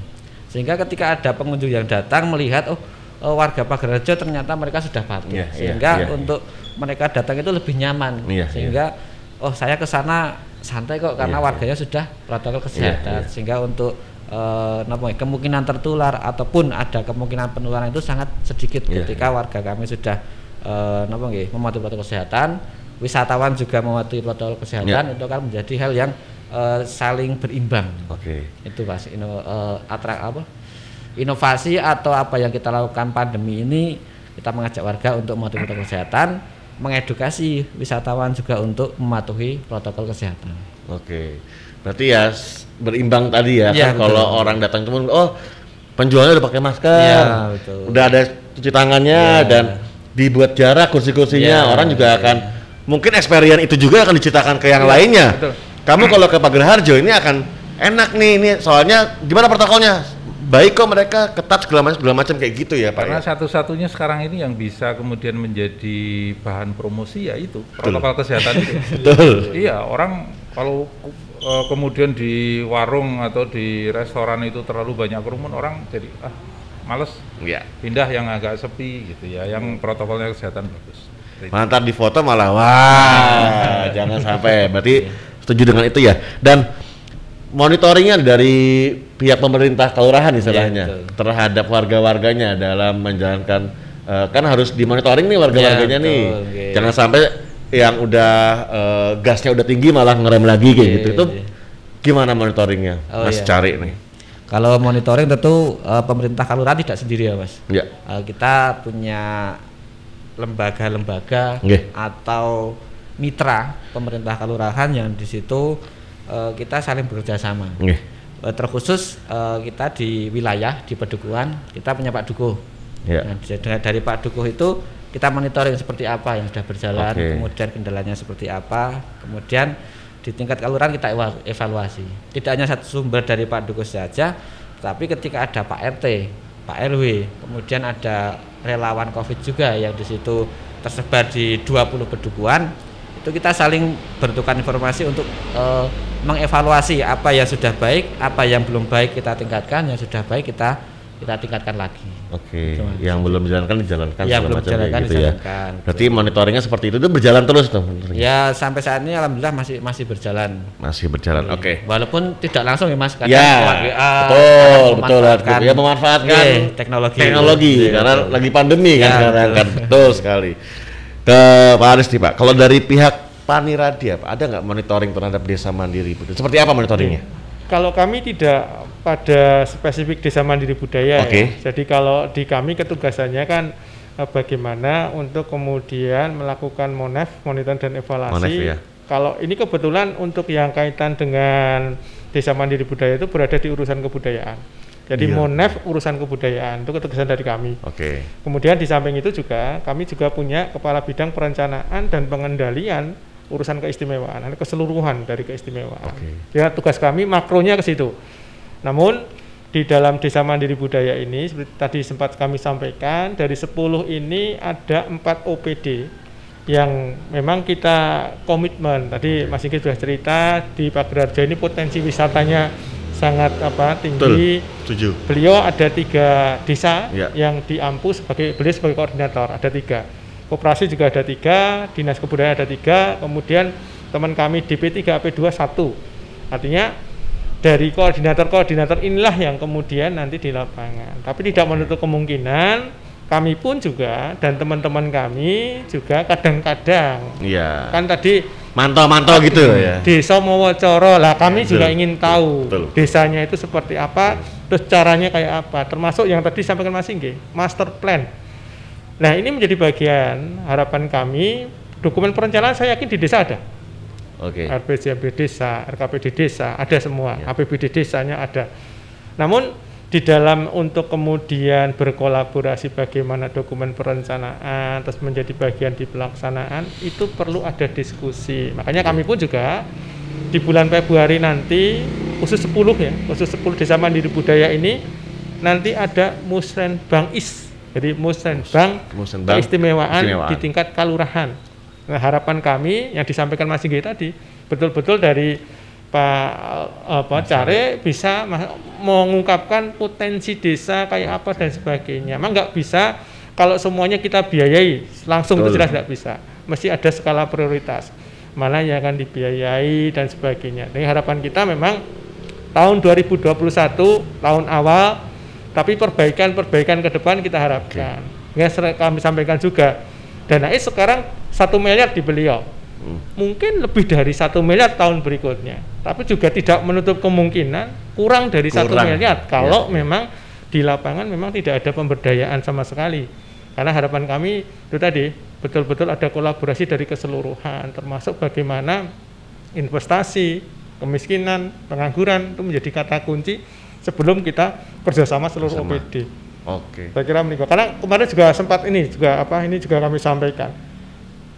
Sehingga ketika ada pengunjung yang datang melihat oh eh, warga Pagarrejo ternyata mereka sudah patuh.
Iya, iya,
sehingga
iya, iya.
untuk mereka datang itu lebih nyaman.
Iya,
sehingga oh saya ke sana santai kok karena
Iya,
warganya sudah protokol kesehatan.
iya.
Sehingga untuk ya, kemungkinan tertular ataupun ada kemungkinan penularan itu sangat sedikit
Iya,
ketika warga kami sudah nggih, mematuhi protokol kesehatan. Wisatawan juga mematuhi protokol kesehatan
Iya.
itu kan menjadi hal yang eh, saling berimbang
Oke.
itu mas ino eh, atrak apa inovasi atau apa yang kita lakukan pandemi ini kita mengajak warga untuk mematuhi protokol kesehatan mengedukasi wisatawan juga untuk mematuhi protokol kesehatan
Oke. Berarti ya berimbang tadi ya,
Iya,
kan kalau
betul.
orang datang cuma oh penjualnya udah pakai masker.
Iya, betul.
Udah ada cuci tangannya
Iya.
dan dibuat jarak kursi-kursinya,
Iya,
orang juga
iya.
akan mungkin experience itu juga akan diceritakan ke yang
Iya,
lainnya.
betul.
Kamu kalau ke Pagerharjo ini akan enak nih ini soalnya gimana protokolnya? Baik kok mereka ketat segala macam segala macam kayak gitu ya, Pak.
Karena
ya?
satu-satunya sekarang ini yang bisa kemudian menjadi bahan promosi ya itu protokol kesehatan itu.
Betul.
Iya, orang kalau eh, kemudian di warung atau di restoran itu terlalu banyak kerumun, orang jadi ah males
Iya.
pindah yang agak sepi gitu ya, yang protokolnya kesehatan bagus.
Mantap di foto malah wah, jangan sampai. Berarti setuju dengan itu ya. Dan monitoringnya dari pihak pemerintah kelurahan istilahnya
Iya, betul.
terhadap warga-warganya dalam menjalankan eh, kan harus dimonitoring nih warga-warganya
Iya,
nih.
betul, iya.
Jangan sampai yang udah eh, gasnya udah tinggi malah ngerem lagi kayak
Iya,
gitu. Itu
iya.
gimana monitoringnya?
Oh,
Mas
iya.
cari nih.
kalau monitoring tentu eh, pemerintah kelurahan tidak sendiri ya mas
Ya.
Eh, kita punya lembaga-lembaga
Nggih.
atau mitra pemerintah kelurahan yang di situ eh, kita saling bekerja sama.
Nggih.
Eh, terkhusus eh, kita di wilayah di Pedukuhan kita punya Pak Dukuh.
Ya.
Nah, dari, Pak Dukuh itu kita monitoring seperti apa yang sudah berjalan,
Oke.
kemudian kendalanya seperti apa, kemudian di tingkat kelurahan kita evaluasi. Tidak hanya satu sumber dari Pak Dukuh saja, tapi ketika ada Pak RT, Pak RW, kemudian ada relawan COVID juga yang di situ tersebar di 20 pedukuhan, itu kita saling bertukar informasi untuk eh, mengevaluasi apa yang sudah baik, apa yang belum baik kita tingkatkan, yang sudah baik kita kita tingkatkan lagi.
Oke,
Cuma
yang belum dijalankan dijalankan
Yang belum dijalankan,
gitu ya.
dijalankan.
Berarti monitoringnya seperti itu itu berjalan terus tuh.
Ya sampai saat ini alhamdulillah masih masih berjalan.
Masih berjalan. Oke.
Walaupun tidak langsung ya Mas, kadang
Ya,
lewat WA,
betul, betul,
memanfaatkan,
ya memanfaatkan
iya, teknologi.
teknologi
Iya,
karena
betul.
lagi pandemi kan
Ya,
sekarang
betul.
kan betul sekali. Ke Pak Aris nih Pak, kalau dari pihak Paniradia Pak, ada nggak monitoring terhadap desa mandiri? Bu? Seperti apa monitoringnya?
Kalau kami tidak pada spesifik desa mandiri budaya
Oke.
ya. Jadi kalau di kami ketugasannya kan eh, bagaimana untuk kemudian melakukan monef, monitoring dan evaluasi.
Monef, ya.
Kalau ini kebetulan untuk yang kaitan dengan desa mandiri budaya itu berada di urusan kebudayaan. Jadi
Iya.
monef urusan kebudayaan itu ketugasan dari kami.
Oke.
Kemudian di samping itu juga kami juga punya kepala bidang perencanaan dan pengendalian urusan keistimewaan, keseluruhan dari keistimewaan.
Oke.
Ya tugas kami makronya ke situ. Namun di dalam desa mandiri budaya ini seperti tadi sempat kami sampaikan dari 10 ini ada 4 OPD yang memang kita komitmen. Tadi Mas Inggit sudah cerita di Pagerarjo ini potensi wisatanya sangat apa tinggi
Setuju.
beliau ada tiga desa
Ya.
yang diampu sebagai beliau sebagai koordinator ada tiga koperasi juga ada tiga dinas kebudayaan ada tiga kemudian teman kami DP 3 AP 2 satu artinya dari koordinator-koordinator inilah yang kemudian nanti di lapangan tapi tidak menutup kemungkinan kami pun juga dan teman-teman kami juga kadang-kadang
Iya.
kan tadi
Mantau-mantau gitu ya.
desa Mowocoro lah kami
Betul,
juga ingin tahu
betul.
desanya itu seperti apa terus caranya kayak apa termasuk yang tadi sampaikan Mas Inggi master plan nah ini menjadi bagian harapan kami dokumen perencanaan saya yakin di desa ada
Oke.
RPJMD desa RKPD desa ada semua
Ya.
APBD desanya ada namun di dalam untuk kemudian berkolaborasi bagaimana dokumen perencanaan terus menjadi bagian di pelaksanaan itu perlu ada diskusi. Makanya kami pun juga di bulan Februari nanti khusus 10 ya khusus 10 desa mandiri budaya ini nanti ada musrenbang is. Jadi musrenbang
Musrenbang
keistimewaan
keistimewaan.
di tingkat kalurahan. Nah, harapan kami yang disampaikan Mas Inggi tadi betul-betul dari Pak apa Care bisa mengungkapkan potensi desa kayak apa dan sebagainya. Memang nggak bisa kalau semuanya kita biayai langsung itu
Betul.
jelas nggak bisa. Mesti ada skala prioritas. Mana yang akan dibiayai dan sebagainya. Jadi harapan kita memang tahun 2021 tahun awal tapi perbaikan-perbaikan ke depan kita harapkan. Ya ser- kami sampaikan juga dana sekarang satu miliar di beliau
Hmm.
mungkin lebih dari satu miliar tahun berikutnya tapi juga tidak menutup kemungkinan kurang dari satu miliar kalau
iya.
memang di lapangan memang tidak ada pemberdayaan sama sekali karena harapan kami itu tadi betul-betul ada kolaborasi dari keseluruhan termasuk bagaimana investasi kemiskinan pengangguran itu menjadi kata kunci sebelum kita kerjasama seluruh. OPD
Oke.
saya kira menikah karena kemarin juga sempat ini juga apa ini juga kami sampaikan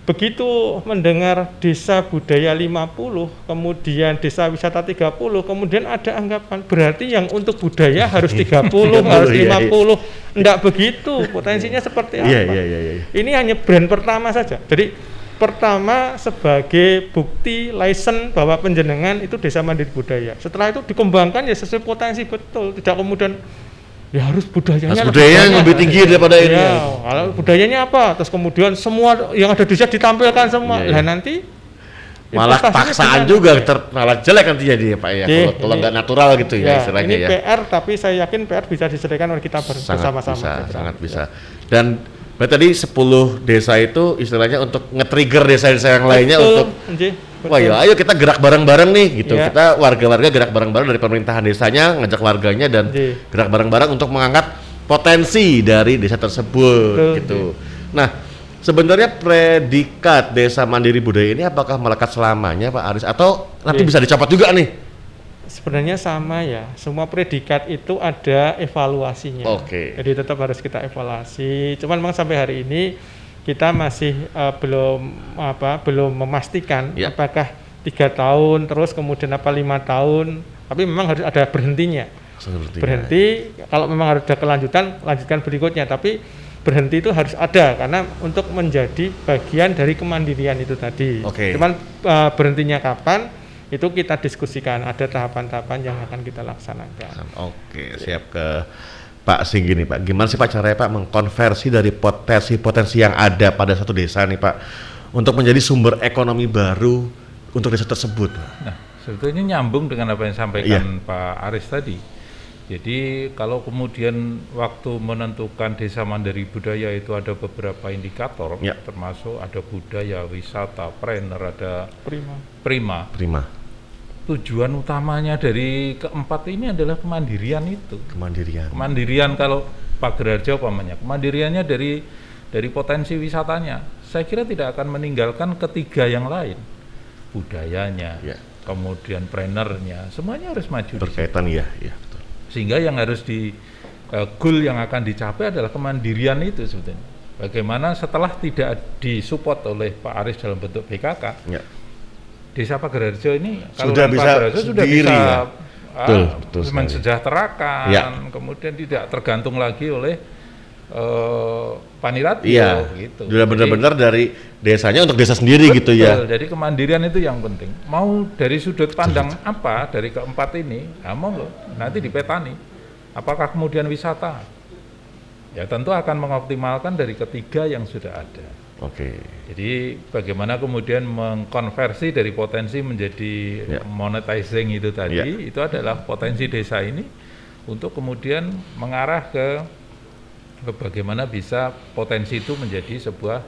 begitu mendengar desa budaya 50 kemudian desa wisata 30 kemudian ada anggapan berarti yang untuk budaya harus 30 harus 50
iya, iya.
enggak begitu potensinya seperti apa?
Iya, iya, iya, iya.
ini hanya brand pertama saja. Jadi pertama sebagai bukti license bahwa penjenengan itu desa mandiri budaya. Setelah itu dikembangkan ya sesuai potensi betul. Tidak kemudian ya harus budayanya
Harus
lebih
budayanya yang
banyak.
lebih tinggi daripada ini.
Ya, kalau budayanya apa terus kemudian semua yang ada di desa ditampilkan semua
Iya, iya.
lah nanti
Malah paksaan juga ter, malah jelek nanti jadi ya Pak ya.
Iya,
Kalau kalau
ini-
nggak natural gitu ya,
ya,
istilahnya
ini
ya.
PR tapi saya yakin PR bisa diselesaikan oleh kita bersama-sama
bisa, sangat
Ya.
bisa. Dan tadi 10 desa itu istilahnya untuk nge-trigger desa-desa yang lainnya
Betul,
untuk
Nji,
Wah ya ayo kita gerak bareng-bareng nih gitu.
Iya.
Kita warga-warga gerak bareng-bareng dari pemerintahan desanya ngajak warganya dan
Iya.
gerak bareng-bareng untuk mengangkat potensi dari desa tersebut
Betul,
gitu. Nah, sebenarnya predikat desa mandiri budaya ini apakah melekat selamanya Pak Aris atau nanti
Iya.
bisa dicopot juga nih?
sebenarnya sama ya semua predikat itu ada evaluasinya
Oke.
jadi tetap harus kita evaluasi cuman memang sampai hari ini kita masih eh, belum apa belum memastikan
Ya.
apakah tiga tahun terus kemudian apa lima tahun tapi memang harus ada berhentinya
Sepertinya.
berhenti kalau memang harus ada kelanjutan lanjutkan berikutnya tapi berhenti itu harus ada karena untuk menjadi bagian dari kemandirian itu tadi
Oke.
cuman eh, berhentinya kapan itu kita diskusikan ada tahapan-tahapan yang akan kita laksanakan
Oke, siap ke Pak Singgi nih Pak. Gimana sih Pak caranya Pak mengkonversi dari potensi-potensi yang ada pada satu desa nih Pak untuk menjadi sumber ekonomi baru untuk desa tersebut?
Nah, sebetulnya nyambung dengan apa yang disampaikan
Iya.
Pak Aris tadi. Jadi kalau kemudian waktu menentukan desa mandiri budaya itu ada beberapa indikator,
Ya.
termasuk ada budaya, wisata, trainer, ada
prima
prima.
Prima.
Tujuan utamanya dari keempat ini adalah kemandirian itu.
Kemandirian.
Kemandirian kalau Pak Gerarjo pamannya, kemandiriannya dari dari potensi wisatanya. Saya kira tidak akan meninggalkan ketiga yang lain. Budayanya,
Ya.
kemudian trainernya, semuanya harus maju.
Berkaitan ya, ya betul.
Sehingga yang harus di eh, goal yang akan dicapai adalah kemandirian itu sebetulnya. Bagaimana setelah tidak disupport oleh Pak Aris dalam bentuk BKK,
Ya.
Desa Pagerarjo ini
Sudah
Pak
bisa
sudah
sendiri
bisa
ya.
ah,
Betul, betul
mensejahterakan,
Ya.
kemudian tidak tergantung lagi oleh eh, Paniratio
Iya,
gitu.
sudah benar-benar dari desanya untuk desa sendiri gitu ya.
Betul, Jadi kemandirian itu yang penting. Mau dari sudut pandang apa dari keempat ini, ya monggo nanti dipetani. Apakah kemudian wisata? Ya tentu akan mengoptimalkan dari ketiga yang sudah ada.
Oke.
Jadi bagaimana kemudian mengkonversi dari potensi menjadi
Ya.
monetizing itu tadi,
Ya.
itu adalah potensi desa ini untuk kemudian mengarah ke, ke bagaimana bisa potensi itu menjadi sebuah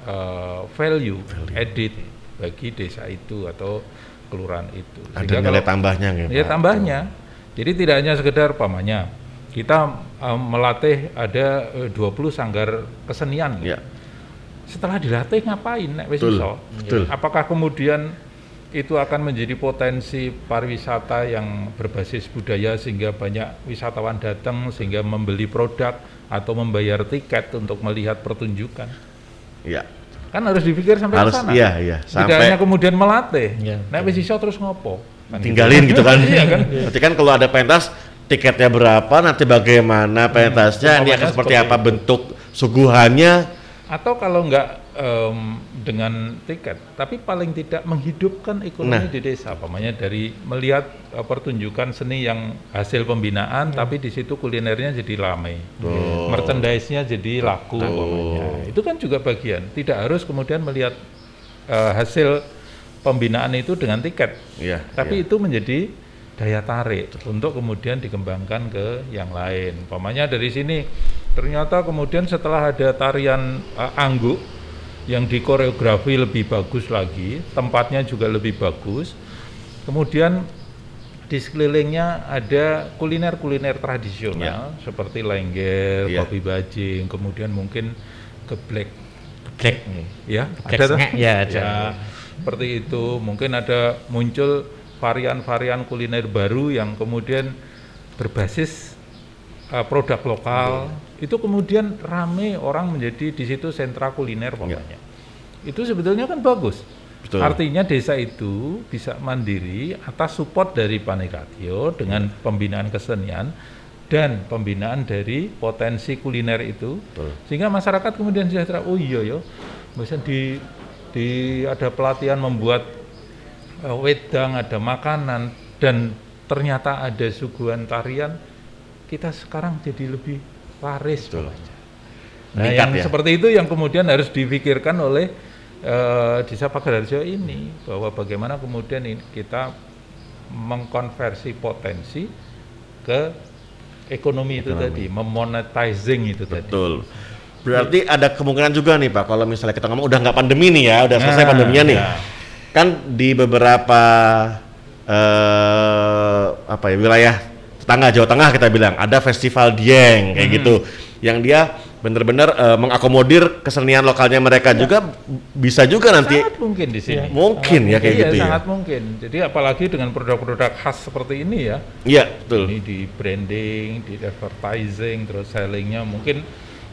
eh, value, edit bagi desa itu atau kelurahan itu.
Ada
Sehingga
nilai
kalau-
tambahnya nggak,
Ya
Pak?
tambahnya. Jadi tidak hanya sekedar pamannya. Kita eh, melatih ada eh, 20 sanggar kesenian.
Ya.
Setelah dilatih ngapain nek wis iso?
betul.
Apakah kemudian itu akan menjadi potensi pariwisata yang berbasis budaya sehingga banyak wisatawan datang sehingga membeli produk atau membayar tiket untuk melihat pertunjukan?
Ya.
Kan harus dipikir sampai
Harus,
ke sana.
iya, iya.
Tidak
Sampai-
hanya kemudian melatih.
Iya,
Nek wis iso terus ngopo? Kan gitu.
Tinggalin gitu kan.
Iya kan?
Berarti kan kalau ada pentas tiketnya berapa, nanti bagaimana pentasnya, ini akan seperti
seperti
apa
itu.
bentuk suguhannya.
Atau kalau nggak em, dengan tiket, tapi paling tidak menghidupkan ekonomi
Nah.
di desa. Pamannya dari melihat eh, pertunjukan seni yang hasil pembinaan, tapi di situ kulinernya jadi ramai,
Betul.
merchandise-nya jadi laku. Pamannya. Itu kan juga bagian. Tidak harus kemudian melihat eh, hasil pembinaan itu dengan tiket,
Iya.
tapi
iya.
itu menjadi daya tarik untuk kemudian dikembangkan ke yang lain. Pamannya dari sini ternyata kemudian setelah ada tarian uh, angguk yang dikoreografi lebih bagus lagi, tempatnya juga lebih bagus. Kemudian di sekelilingnya ada kuliner-kuliner tradisional seperti lengger,
Iya.
kopi bajing, kemudian mungkin geblek
Black.
ya
Geblek
ada tuh?
sengek, ya ada.
Ya, seperti itu mungkin ada muncul varian-varian kuliner baru yang kemudian berbasis uh, produk lokal itu kemudian rame orang menjadi di situ sentra kuliner pokoknya. Itu sebetulnya kan bagus.
Betul.
artinya desa itu bisa mandiri atas support dari Panikatio dengan pembinaan kesenian dan pembinaan dari potensi kuliner itu.
Betul.
sehingga masyarakat kemudian sejahtera oh iya ya misalnya di di ada pelatihan membuat eh, wedang ada makanan dan ternyata ada suguhan tarian kita sekarang jadi lebih laris
Betul.
pokoknya. Nah,
Meningkat
yang
ya.
seperti itu yang kemudian harus dipikirkan oleh eh, Desa Pagararjo ini bahwa bagaimana kemudian ini kita mengkonversi potensi ke ekonomi itu
Ekonomi.
tadi, memonetizing itu tadi.
Betul. Berarti ada kemungkinan juga nih Pak, kalau misalnya kita ngomong udah nggak pandemi nih ya, udah selesai
Nah,
pandeminya nih.
ya.
Kan di beberapa eh apa ya wilayah tetangga Jawa Tengah kita bilang ada festival Dieng kayak
Hmm.
gitu, yang dia benar-benar eh, mengakomodir kesenian lokalnya mereka juga bisa juga nanti
Sangat mungkin di sini.
mungkin ya kayak
Iya,
gitu ya.
sangat mungkin. Jadi apalagi dengan produk-produk khas seperti ini ya,
Iya betul.
ini di branding, di advertising, terus sellingnya mungkin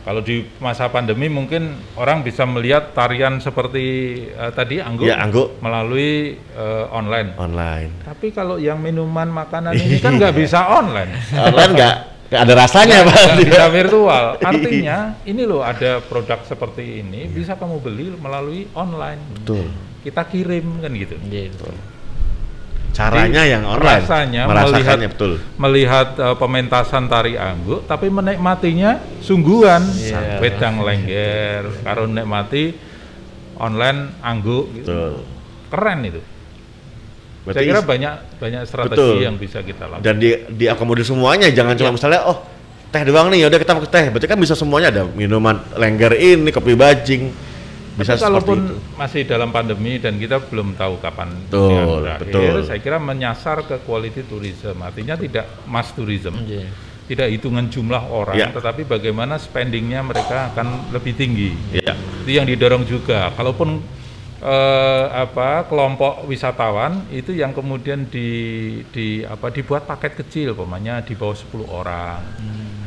kalau di masa pandemi mungkin orang bisa melihat tarian seperti eh, tadi angguk,
Iya, angguk.
melalui eh, online.
Online.
Tapi kalau yang minuman makanan ini kan nggak bisa online.
Online nggak ada rasanya Pak.
Nggak bisa virtual. Artinya ini loh ada produk seperti ini bisa kamu beli melalui online.
Betul.
Kita kirim kan gitu.
Iya, betul.
Caranya
Jadi,
yang online.
rasanya melihat-
betul.
Melihat eh, pementasan tari angguk, tapi menikmatinya sungguhan.
Iya.
Wedang lengger, karo nikmati online angguk gitu.
Betul.
Keren itu.
Berarti
Saya kira banyak banyak strategi
Betul.
yang bisa kita lakukan.
dan di diakomodir semuanya jangan cuma
Iya.
misalnya oh teh doang nih yaudah kita pakai teh berarti kan bisa semuanya ada minuman lengger ini kopi bajing bisa
Tapi
seperti
kalaupun
itu
masih dalam pandemi dan kita belum tahu kapan
Betul,
berakhir,
betul.
saya kira menyasar ke quality tourism, artinya tidak mass tourism,
Iya.
tidak hitungan jumlah orang,
Ya.
tetapi bagaimana spendingnya mereka akan lebih tinggi.
Iya.
Itu yang didorong juga. Kalaupun eh, apa kelompok wisatawan itu yang kemudian di di apa dibuat paket kecil, pokoknya di bawah 10 orang,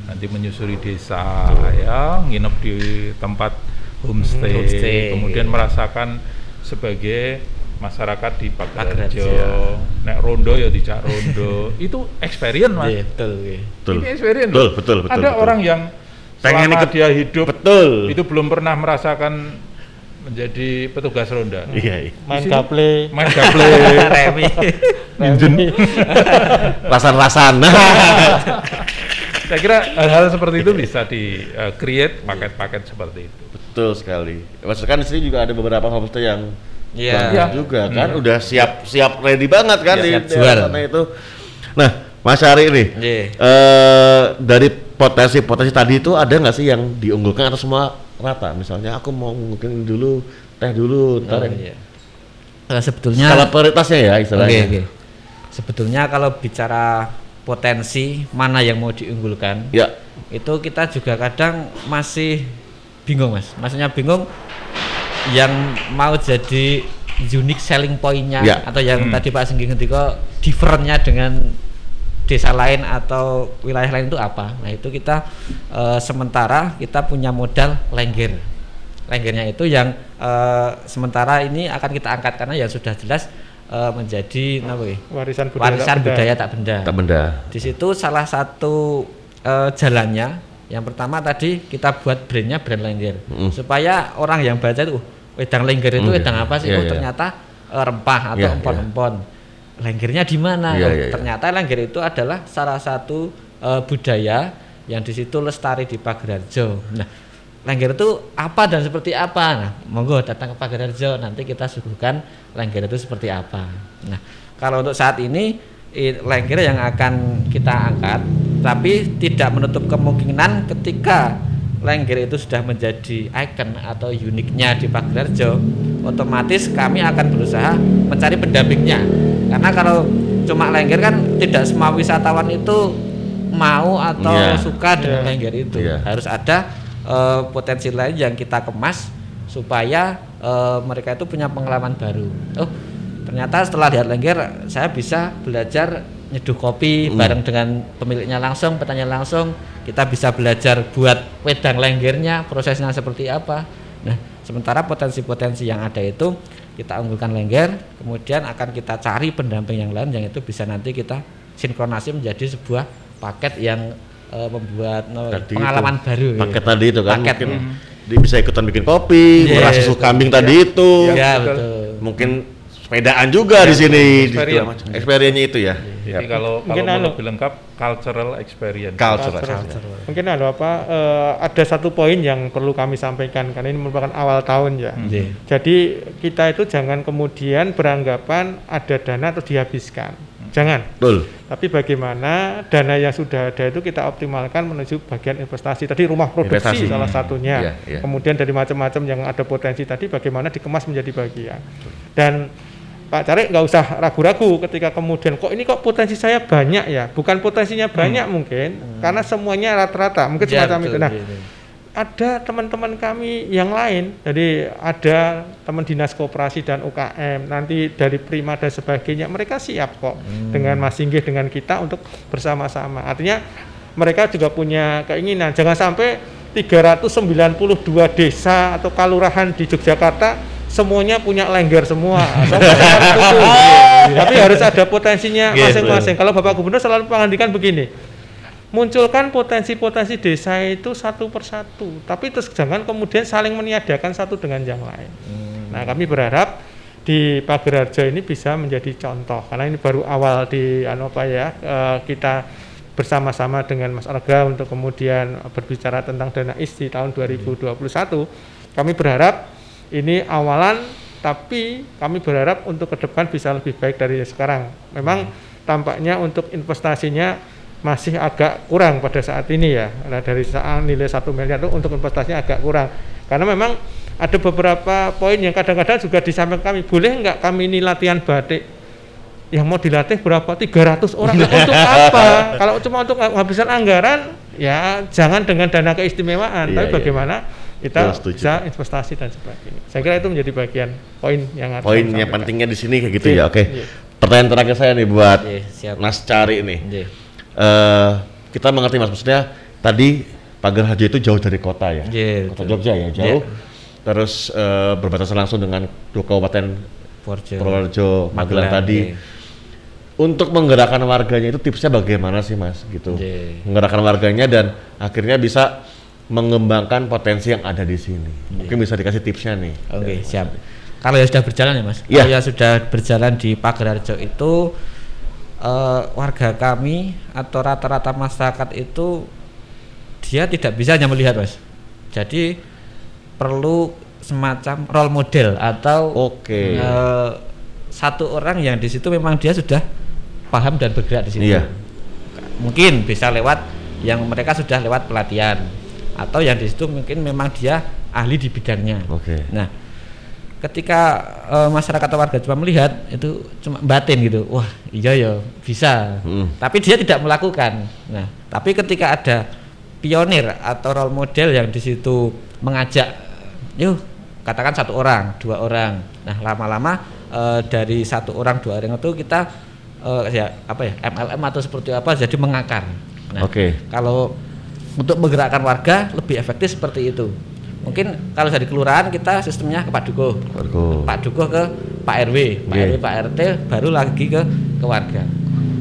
nanti menyusuri desa, ya nginep di tempat homestay,
homestay.
kemudian merasakan sebagai masyarakat di Pagararjo. nek rondo ya dijak rondo, itu experience mas.
Iya, betul. iya.
betul
Ini experience.
betul betul betul
Ada
betul.
orang yang
Pengen
selama
ikut-
dia hidup
betul
itu belum pernah merasakan menjadi petugas ronda.
iya iya.
main gaple
Main gaple,
Remi.
minjen.
rasan-rasan
Saya kira hal-hal seperti itu bisa di uh, create paket-paket seperti itu.
Betul sekali maksudnya kan di sini juga ada beberapa homestay yang
Iya.
bagus
Iya.
juga kan
Hmm.
udah siap siap ready banget kan
Iya,
di sana itu nah Mas Ari nih
Iya.
eh dari potensi-potensi tadi itu ada nggak sih yang diunggulkan atau semua rata misalnya aku mau mungkin dulu teh dulu ntar
Oh,
yang
iya. Eh, sebetulnya
skala prioritasnya ya
Oke,
istilahnya
oke. Sebetulnya kalau bicara potensi mana yang mau diunggulkan,
ya
itu kita juga kadang masih bingung, Mas. Maksudnya bingung yang mau jadi unique selling point-nya
Ya.
atau yang
Hmm.
tadi Pak Senggi ngendika different-nya dengan desa lain atau wilayah lain itu apa? Nah, itu kita eh, sementara kita punya modal lengger. Lenggernya itu yang eh, sementara ini akan kita angkat karena ya sudah jelas eh, menjadi apa ya?
warisan budaya
warisan
tak benda.
budaya tak benda.
tak benda
Di situ salah satu eh, jalannya Yang pertama tadi kita buat brandnya brand lengger,
Mm.
supaya orang yang baca itu, "Uh, wedang lengger itu
Mm,
wedang
iya.
apa sih?
Iya,
oh
iya.
ternyata eh, rempah atau
Iya,
empon-empon. Lenggernya di mana?
Iya,
Oh,
iya, iya.
ternyata lengger itu adalah salah satu eh, budaya yang di situ lestari di Pagerarjo. Nah, lengger itu apa dan seperti apa? Nah, monggo datang ke Pagerarjo nanti kita suguhkan lengger itu seperti apa. Nah, kalau untuk saat ini lengger yang akan kita angkat, tapi tidak menutup kemungkinan ketika lengger itu sudah menjadi ikon atau uniknya di Pagerarjo, otomatis kami akan berusaha mencari pendampingnya. Karena kalau cuma lengger kan tidak semua wisatawan itu mau atau
Iya.
suka dengan
Iya.
lengger itu.
Iya.
Harus ada eh, potensi lain yang kita kemas supaya eh, mereka itu punya pengalaman baru. Oh, ternyata setelah lihat lengger saya bisa belajar nyeduh kopi
Hmm.
bareng dengan pemiliknya langsung, petanya langsung. Kita bisa belajar buat wedang lenggernya, prosesnya seperti apa. Nah, sementara potensi-potensi yang ada itu kita unggulkan lengger, kemudian akan kita cari pendamping yang lain yang itu bisa nanti kita sinkronasi menjadi sebuah paket yang eh, membuat no,
Tadi
pengalaman
itu,
baru.
Paket tadi itu kan
Paket.
mungkin dia bisa ikutan bikin kopi,
Iya,
merah susu kambing tadi itu.
Ya,
betul.
betul.
Mungkin sepedaan juga di sini di
experience.
Experience-nya itu ya.
Jadi
Ya.
kalau
Mungkin
kalau
anu.
lebih lengkap cultural experience.
Culture.
Culture. Mungkin ada apa? eh, ada satu poin yang perlu kami sampaikan karena ini merupakan awal tahun ya.
Iya.
Jadi kita itu jangan kemudian beranggapan ada dana atau dihabiskan. Jangan.
Betul.
Tapi bagaimana dana yang sudah ada itu kita optimalkan menuju bagian investasi. Tadi rumah produksi
Investasi.
salah satunya.
Iya, iya.
Kemudian dari macam-macam yang ada potensi tadi bagaimana dikemas menjadi bagian. Dan Pak Carik nggak usah ragu-ragu ketika kemudian kok ini kok potensi saya banyak ya. Bukan potensinya banyak mungkin karena semuanya rata-rata. Mungkin
Ya,
semacam
betul,
itu. Nah,
gitu.
ada teman-teman kami yang lain, jadi ada teman dinas koperasi dan UKM, nanti dari Prima dan sebagainya, mereka siap kok dengan Mas Singgih dengan kita untuk bersama-sama. Artinya mereka juga punya keinginan, jangan sampai 392 desa atau kalurahan di Yogyakarta semuanya punya lengger semua. atau masyarakat itu. Tapi harus ada potensinya
Gitu.
masing-masing. Kalau Bapak Gubernur selalu mengandikan begini, munculkan potensi-potensi desa itu satu persatu, tapi terus jangan kemudian saling meniadakan satu dengan yang lain. Nah, kami berharap di Pagerarjo ini bisa menjadi contoh karena ini baru awal di anu apa ya eh, kita bersama-sama dengan Mas Arga untuk kemudian berbicara tentang dana IS di tahun 2021. Kami berharap ini awalan tapi kami berharap untuk ke depan bisa lebih baik dari sekarang. Memang tampaknya untuk investasinya masih agak kurang pada saat ini ya. Nah, dari saat nilai satu miliar itu untuk investasinya agak kurang. Karena memang ada beberapa poin yang kadang-kadang juga disampaikan kami, boleh nggak kami ini latihan batik? Yang mau dilatih berapa? 300 orang. Nah, untuk apa? Kalau cuma untuk menghabiskan anggaran, ya jangan dengan dana keistimewaan.
Iya,
Tapi
iya.
Kita
setuju.
bisa investasi dan sebagainya. Saya kira itu menjadi bagian poin yang harus
Poin yang pentingnya di sini kayak gitu
Iya,
ya. Oke.
iya.
Pertanyaan terakhir saya nih buat
siap.
Mas Cari nih.
Iya.
Eh, kita mengerti Mas maksudnya tadi Pagar Haji itu jauh dari kota ya.
Iya,
Kota. Jogja ya, jauh.
Iya.
Terus eh, berbatasan langsung dengan dua kabupaten. Purworejo, Magelang tadi.
iya.
Untuk menggerakkan warganya itu tipsnya bagaimana sih Mas gitu.
Iya.
Menggerakkan warganya dan akhirnya bisa mengembangkan potensi yang ada di sini.
Iya.
Mungkin bisa dikasih tipsnya nih.
Oke, siap. Kalau yang sudah berjalan ya, Mas.
Iya.
Kalau yang sudah berjalan di Pagerarjo itu eh, warga kami atau rata-rata masyarakat itu dia tidak bisa hanya melihat, Mas. Jadi perlu semacam role model atau
Oke.
eh, satu orang yang di situ memang dia sudah paham dan bergerak di situ.
Iya.
Mungkin bisa lewat yang mereka sudah lewat pelatihan atau yang di situ mungkin memang dia ahli di bidangnya.
Oke.
Nah, ketika eh, masyarakat atau warga cuma melihat itu cuma batin gitu, wah iya ya bisa.
Hmm.
Tapi dia tidak melakukan. Nah, tapi ketika ada pionir atau role model yang di situ mengajak, yuk katakan satu orang, dua orang. Nah, lama-lama eh, dari satu orang dua orang itu kita eh, ya apa ya MLM atau seperti apa jadi mengakar. Nah,
Oke.
kalau untuk menggerakkan warga lebih efektif seperti itu. Mungkin kalau dari kelurahan kita sistemnya ke Pak Dukuh. Pak Dukuh ke Pak RW, Pak
Iya.
RW, Pak RT baru lagi ke ke warga.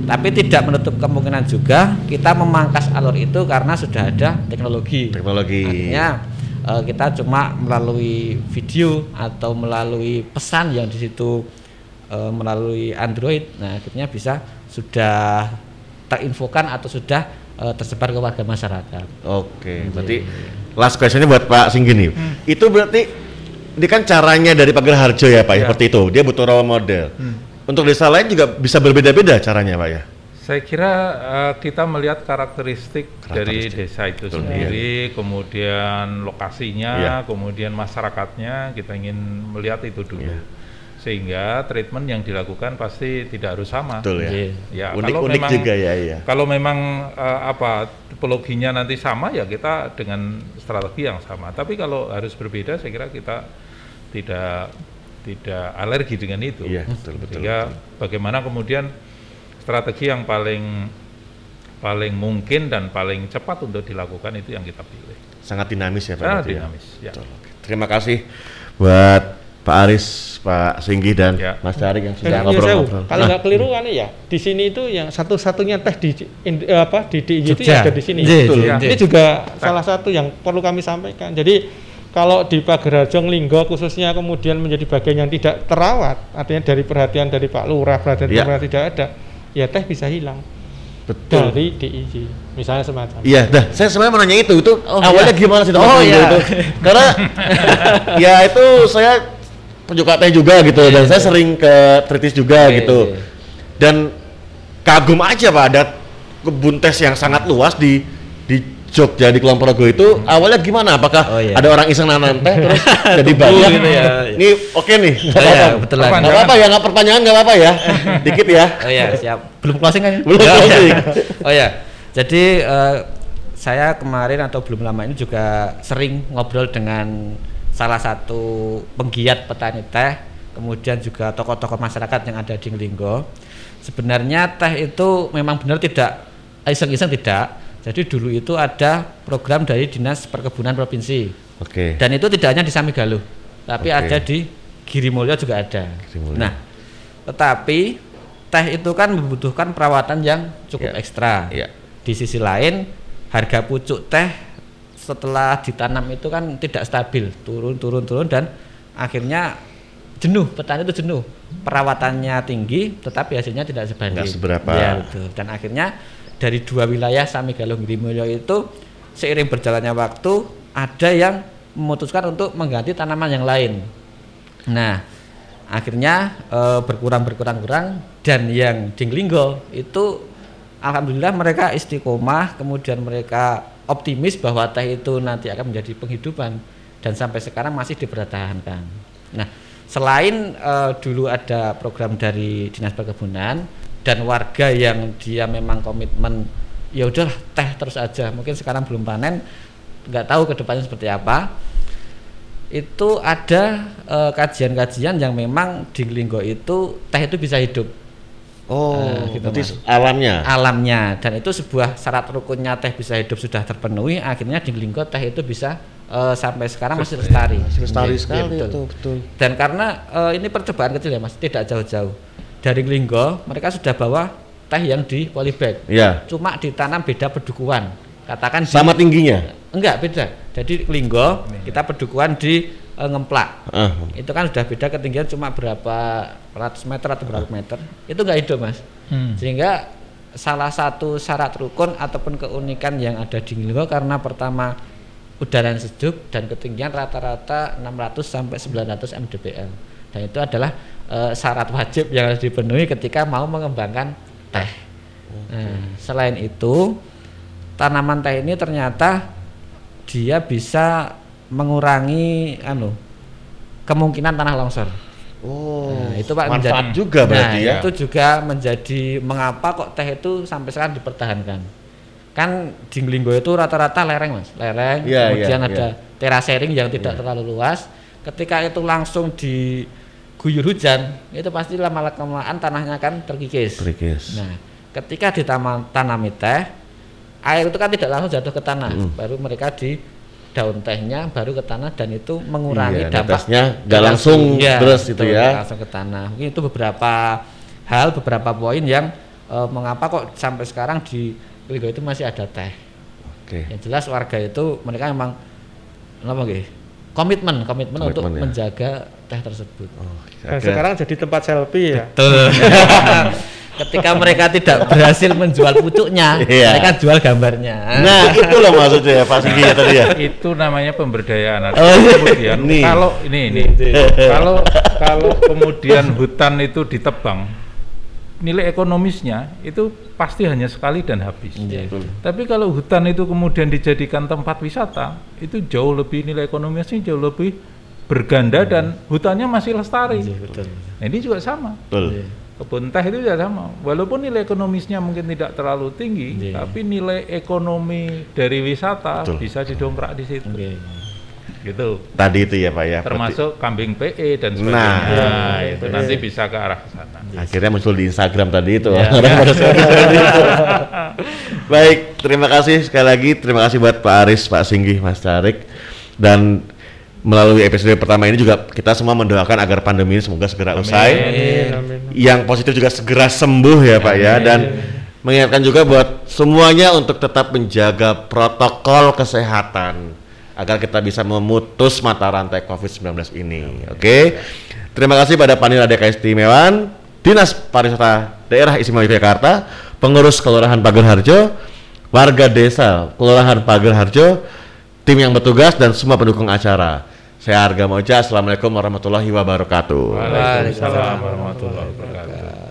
Tapi tidak menutup kemungkinan juga kita memangkas alur itu karena sudah ada teknologi.
Teknologi.
Artinya eh, kita cuma melalui video atau melalui pesan yang di situ eh, melalui Android. Nah, akhirnya bisa sudah terinfokan atau sudah eh, tersebar ke warga masyarakat.
Oke, berarti last questionnya buat Pak Singgi nih. Itu berarti ini kan caranya dari Pagar Harjo ya Pak, ya,
Ya.
seperti itu. Dia butuh role model. Untuk desa lain juga bisa berbeda-beda caranya Pak ya.
Saya kira eh, kita melihat karakteristik, dari
Karakteristik.
desa itu
Betul,
sendiri, kemudian lokasinya,
Iya.
kemudian masyarakatnya, kita ingin melihat itu dulu.
Iya.
Sehingga treatment yang dilakukan pasti tidak harus sama.
Betul ya.
Iya.
Ya, kalau
Unik-unik
memang-
juga ya, iya.
Kalau memang eh, apa tipologinya nanti sama ya kita dengan strategi yang sama. Tapi kalau harus berbeda, saya kira kita tidak tidak alergi dengan itu.
Iya, betul, betul,
Sehingga bagaimana kemudian strategi yang paling paling mungkin dan paling cepat untuk dilakukan itu yang kita pilih.
Sangat dinamis ya Pak.
Sangat
ya?
dinamis. Ya.
Betul, oke. Terima kasih buat Pak Aris, Pak Singgi dan
Ya.
Mas Tarik yang sudah
ya, Sewu,
ngobrol-ngobrol.
kalau
Nah,
nggak keliru kan ya di sini itu yang satu-satunya teh di in- eh, apa di DIY itu ya ada di sini.
Iya,
Betul.
iya.
Ini juga salah satu yang perlu kami sampaikan. Jadi kalau di Pagerarjo Linggo khususnya kemudian menjadi bagian yang tidak terawat, artinya dari perhatian dari Pak Lurah, perhatian
Iya.
pemerintah tidak ada, ya teh bisa hilang
betul.
dari DIY, misalnya semacam.
Iya, dah. Saya sebenarnya mau nanya itu. Itu
Oh,
awalnya
iya.
gimana sih
Oh, iya.
itu? Karena ya itu saya penyuka teh juga gitu dan saya sering ke Tritis juga
Iya,
gitu.
iya.
Dan kagum aja Pak ada kebun tes yang sangat luas di di Jogja di Kulon Progo itu awalnya gimana? Apakah
Oh, iya.
ada orang iseng nanam teh terus jadi banyak?
gitu ya.
Ini oke nih. nggak
Oh, iya,
apa-apa.
betul
Apa,
Nggak apa-apa ya, nggak pertanyaan nggak apa-apa ya. Dikit ya.
Oh ya, siap. Belum closing kan?
Belum
Ya,
closing.
ya. Oh ya. Jadi eh, saya kemarin atau belum lama ini juga sering ngobrol dengan salah satu penggiat petani teh, kemudian juga tokoh-tokoh masyarakat yang ada di Ngelinggo. Sebenarnya teh itu memang benar tidak iseng-iseng tidak. Jadi dulu itu ada program dari Dinas Perkebunan Provinsi.
Oke.
Dan itu tidak hanya di Samigaluh, tapi
Oke.
ada di Girimulyo juga ada.
Girimulyo.
Nah, tetapi teh itu kan membutuhkan perawatan yang cukup
Iya.
ekstra.
Iya.
Di sisi lain, harga pucuk teh setelah ditanam itu kan tidak stabil, turun turun turun dan akhirnya jenuh, petani itu jenuh. Perawatannya tinggi, tetapi hasilnya tidak sebanding.
Nggak seberapa.
Ya, betul. Dan akhirnya dari dua wilayah Samigaluh Girimulyo itu seiring berjalannya waktu ada yang memutuskan untuk mengganti tanaman yang lain. Nah, akhirnya eh, berkurang berkurang kurang dan yang di Nglinggo itu alhamdulillah mereka istiqomah kemudian mereka optimis bahwa teh itu nanti akan menjadi penghidupan dan sampai sekarang masih dipertahankan. Nah, selain eh, dulu ada program dari Dinas Perkebunan dan warga yang dia memang komitmen ya udahlah teh terus aja mungkin sekarang belum panen nggak tahu ke depannya seperti apa itu ada eh, kajian-kajian yang memang di Linggo itu teh itu bisa hidup
Oh,
Nah, gitu,
berarti
Mas.
alamnya.
alamnya dan itu sebuah syarat rukunnya teh bisa hidup sudah terpenuhi akhirnya di Linggo teh itu bisa eh, sampai sekarang masih lestari
Masih lestari
Iya,
sekali
iya,
itu, betul.
dan karena eh, ini percobaan kecil ya mas tidak jauh-jauh dari Linggo mereka sudah bawa teh yang di polybag
Iya.
cuma ditanam beda pedukuan katakan di-
Sama tingginya.
enggak beda jadi Linggo kita pedukuan di eh, ngemplak.
Ah,
itu kan sudah beda ketinggian cuma berapa ratus meter atau berapa meter. Itu enggak hidup mas.
Hmm.
sehingga salah satu syarat rukun ataupun keunikan yang ada di Linggo karena pertama udara yang sejuk dan ketinggian rata-rata 600 sampai 900 mdpl dan itu adalah eh, syarat wajib yang harus dipenuhi ketika mau mengembangkan teh. Nah, selain itu tanaman teh ini ternyata dia bisa mengurangi anu kemungkinan tanah longsor.
Oh,
Nah, itu Pak
manfaat
menjadi-
juga berarti
nah,
ya.
Itu juga menjadi mengapa kok teh itu sampai sekarang dipertahankan. Kan di Nglinggo itu rata-rata lereng, Mas. Lereng,
Iya,
kemudian
iya,
ada terasering yang tidak terlalu luas. Ketika itu langsung diguyur hujan, itu pasti lama-lamaan tanahnya kan terkikis.
Terikis.
Nah, ketika ditanami teh, air itu kan tidak langsung jatuh ke tanah,
Mm.
baru mereka di daun tehnya baru ke tanah dan itu mengurangi
Iya,
dampak
netesnya nggak langsung
Iya,
deres gitu ya.
langsung ke tanah. Mungkin itu beberapa hal, beberapa poin yang eh, mengapa kok sampai sekarang di Ligo itu masih ada teh.
Oke.
Yang jelas warga itu mereka memang apa nggih? Komitmen, komitmen, untuk
ya.
menjaga teh tersebut.
Oh,
Dan sekarang jadi tempat selfie ya.
Betul. Ketika mereka tidak berhasil menjual pucuknya,
Iya.
mereka jual gambarnya.
Nah, itu loh maksudnya ya Pak Sigi ya tadi ya.
itu namanya pemberdayaan
Oh,
iya.
kemudian
Nih.
kalau ini ini kalau kalau kemudian hutan itu ditebang nilai ekonomisnya itu pasti hanya sekali dan habis
Iya.
tapi kalau hutan itu kemudian dijadikan tempat wisata itu jauh lebih nilai ekonomisnya jauh lebih berganda dan hutannya masih lestari
Iya, betul.
nah, ini juga sama
Betul.
Iya.
kebun teh itu juga sama walaupun nilai ekonomisnya mungkin tidak terlalu tinggi
Iya.
tapi nilai ekonomi dari wisata
Betul.
bisa didongkrak di situ
Oke.
gitu
Tadi itu ya Pak ya.
termasuk kambing PE dan
Nah.
sebagainya
Iya,
Nah,
iya,
itu
iya.
nanti bisa ke arah sana
Berarti akhirnya muncul di Instagram tadi itu.
Ya.
Baik, terima kasih sekali lagi. Terima kasih buat Pak Aris, Pak Singgi, Mas Tarik. Dan melalui episode pertama ini juga kita semua mendoakan agar pandemi ini semoga segera usai.
Amin, amin.
yang positif juga segera sembuh ya Pak ya dan mengingatkan juga buat semuanya untuk tetap menjaga protokol kesehatan agar kita bisa memutus mata rantai COVID-19 ini. Oke. Terima kasih pada Panitia DKI Istimewan, Dinas Pariwisata Daerah Istimewa Yogyakarta, pengurus Kelurahan Pagerharjo, warga desa Kelurahan Pagerharjo, tim yang bertugas dan semua pendukung acara. Saya Arga Moja, Assalamualaikum warahmatullahi wabarakatuh.
Waalaikumsalam warahmatullahi wabarakatuh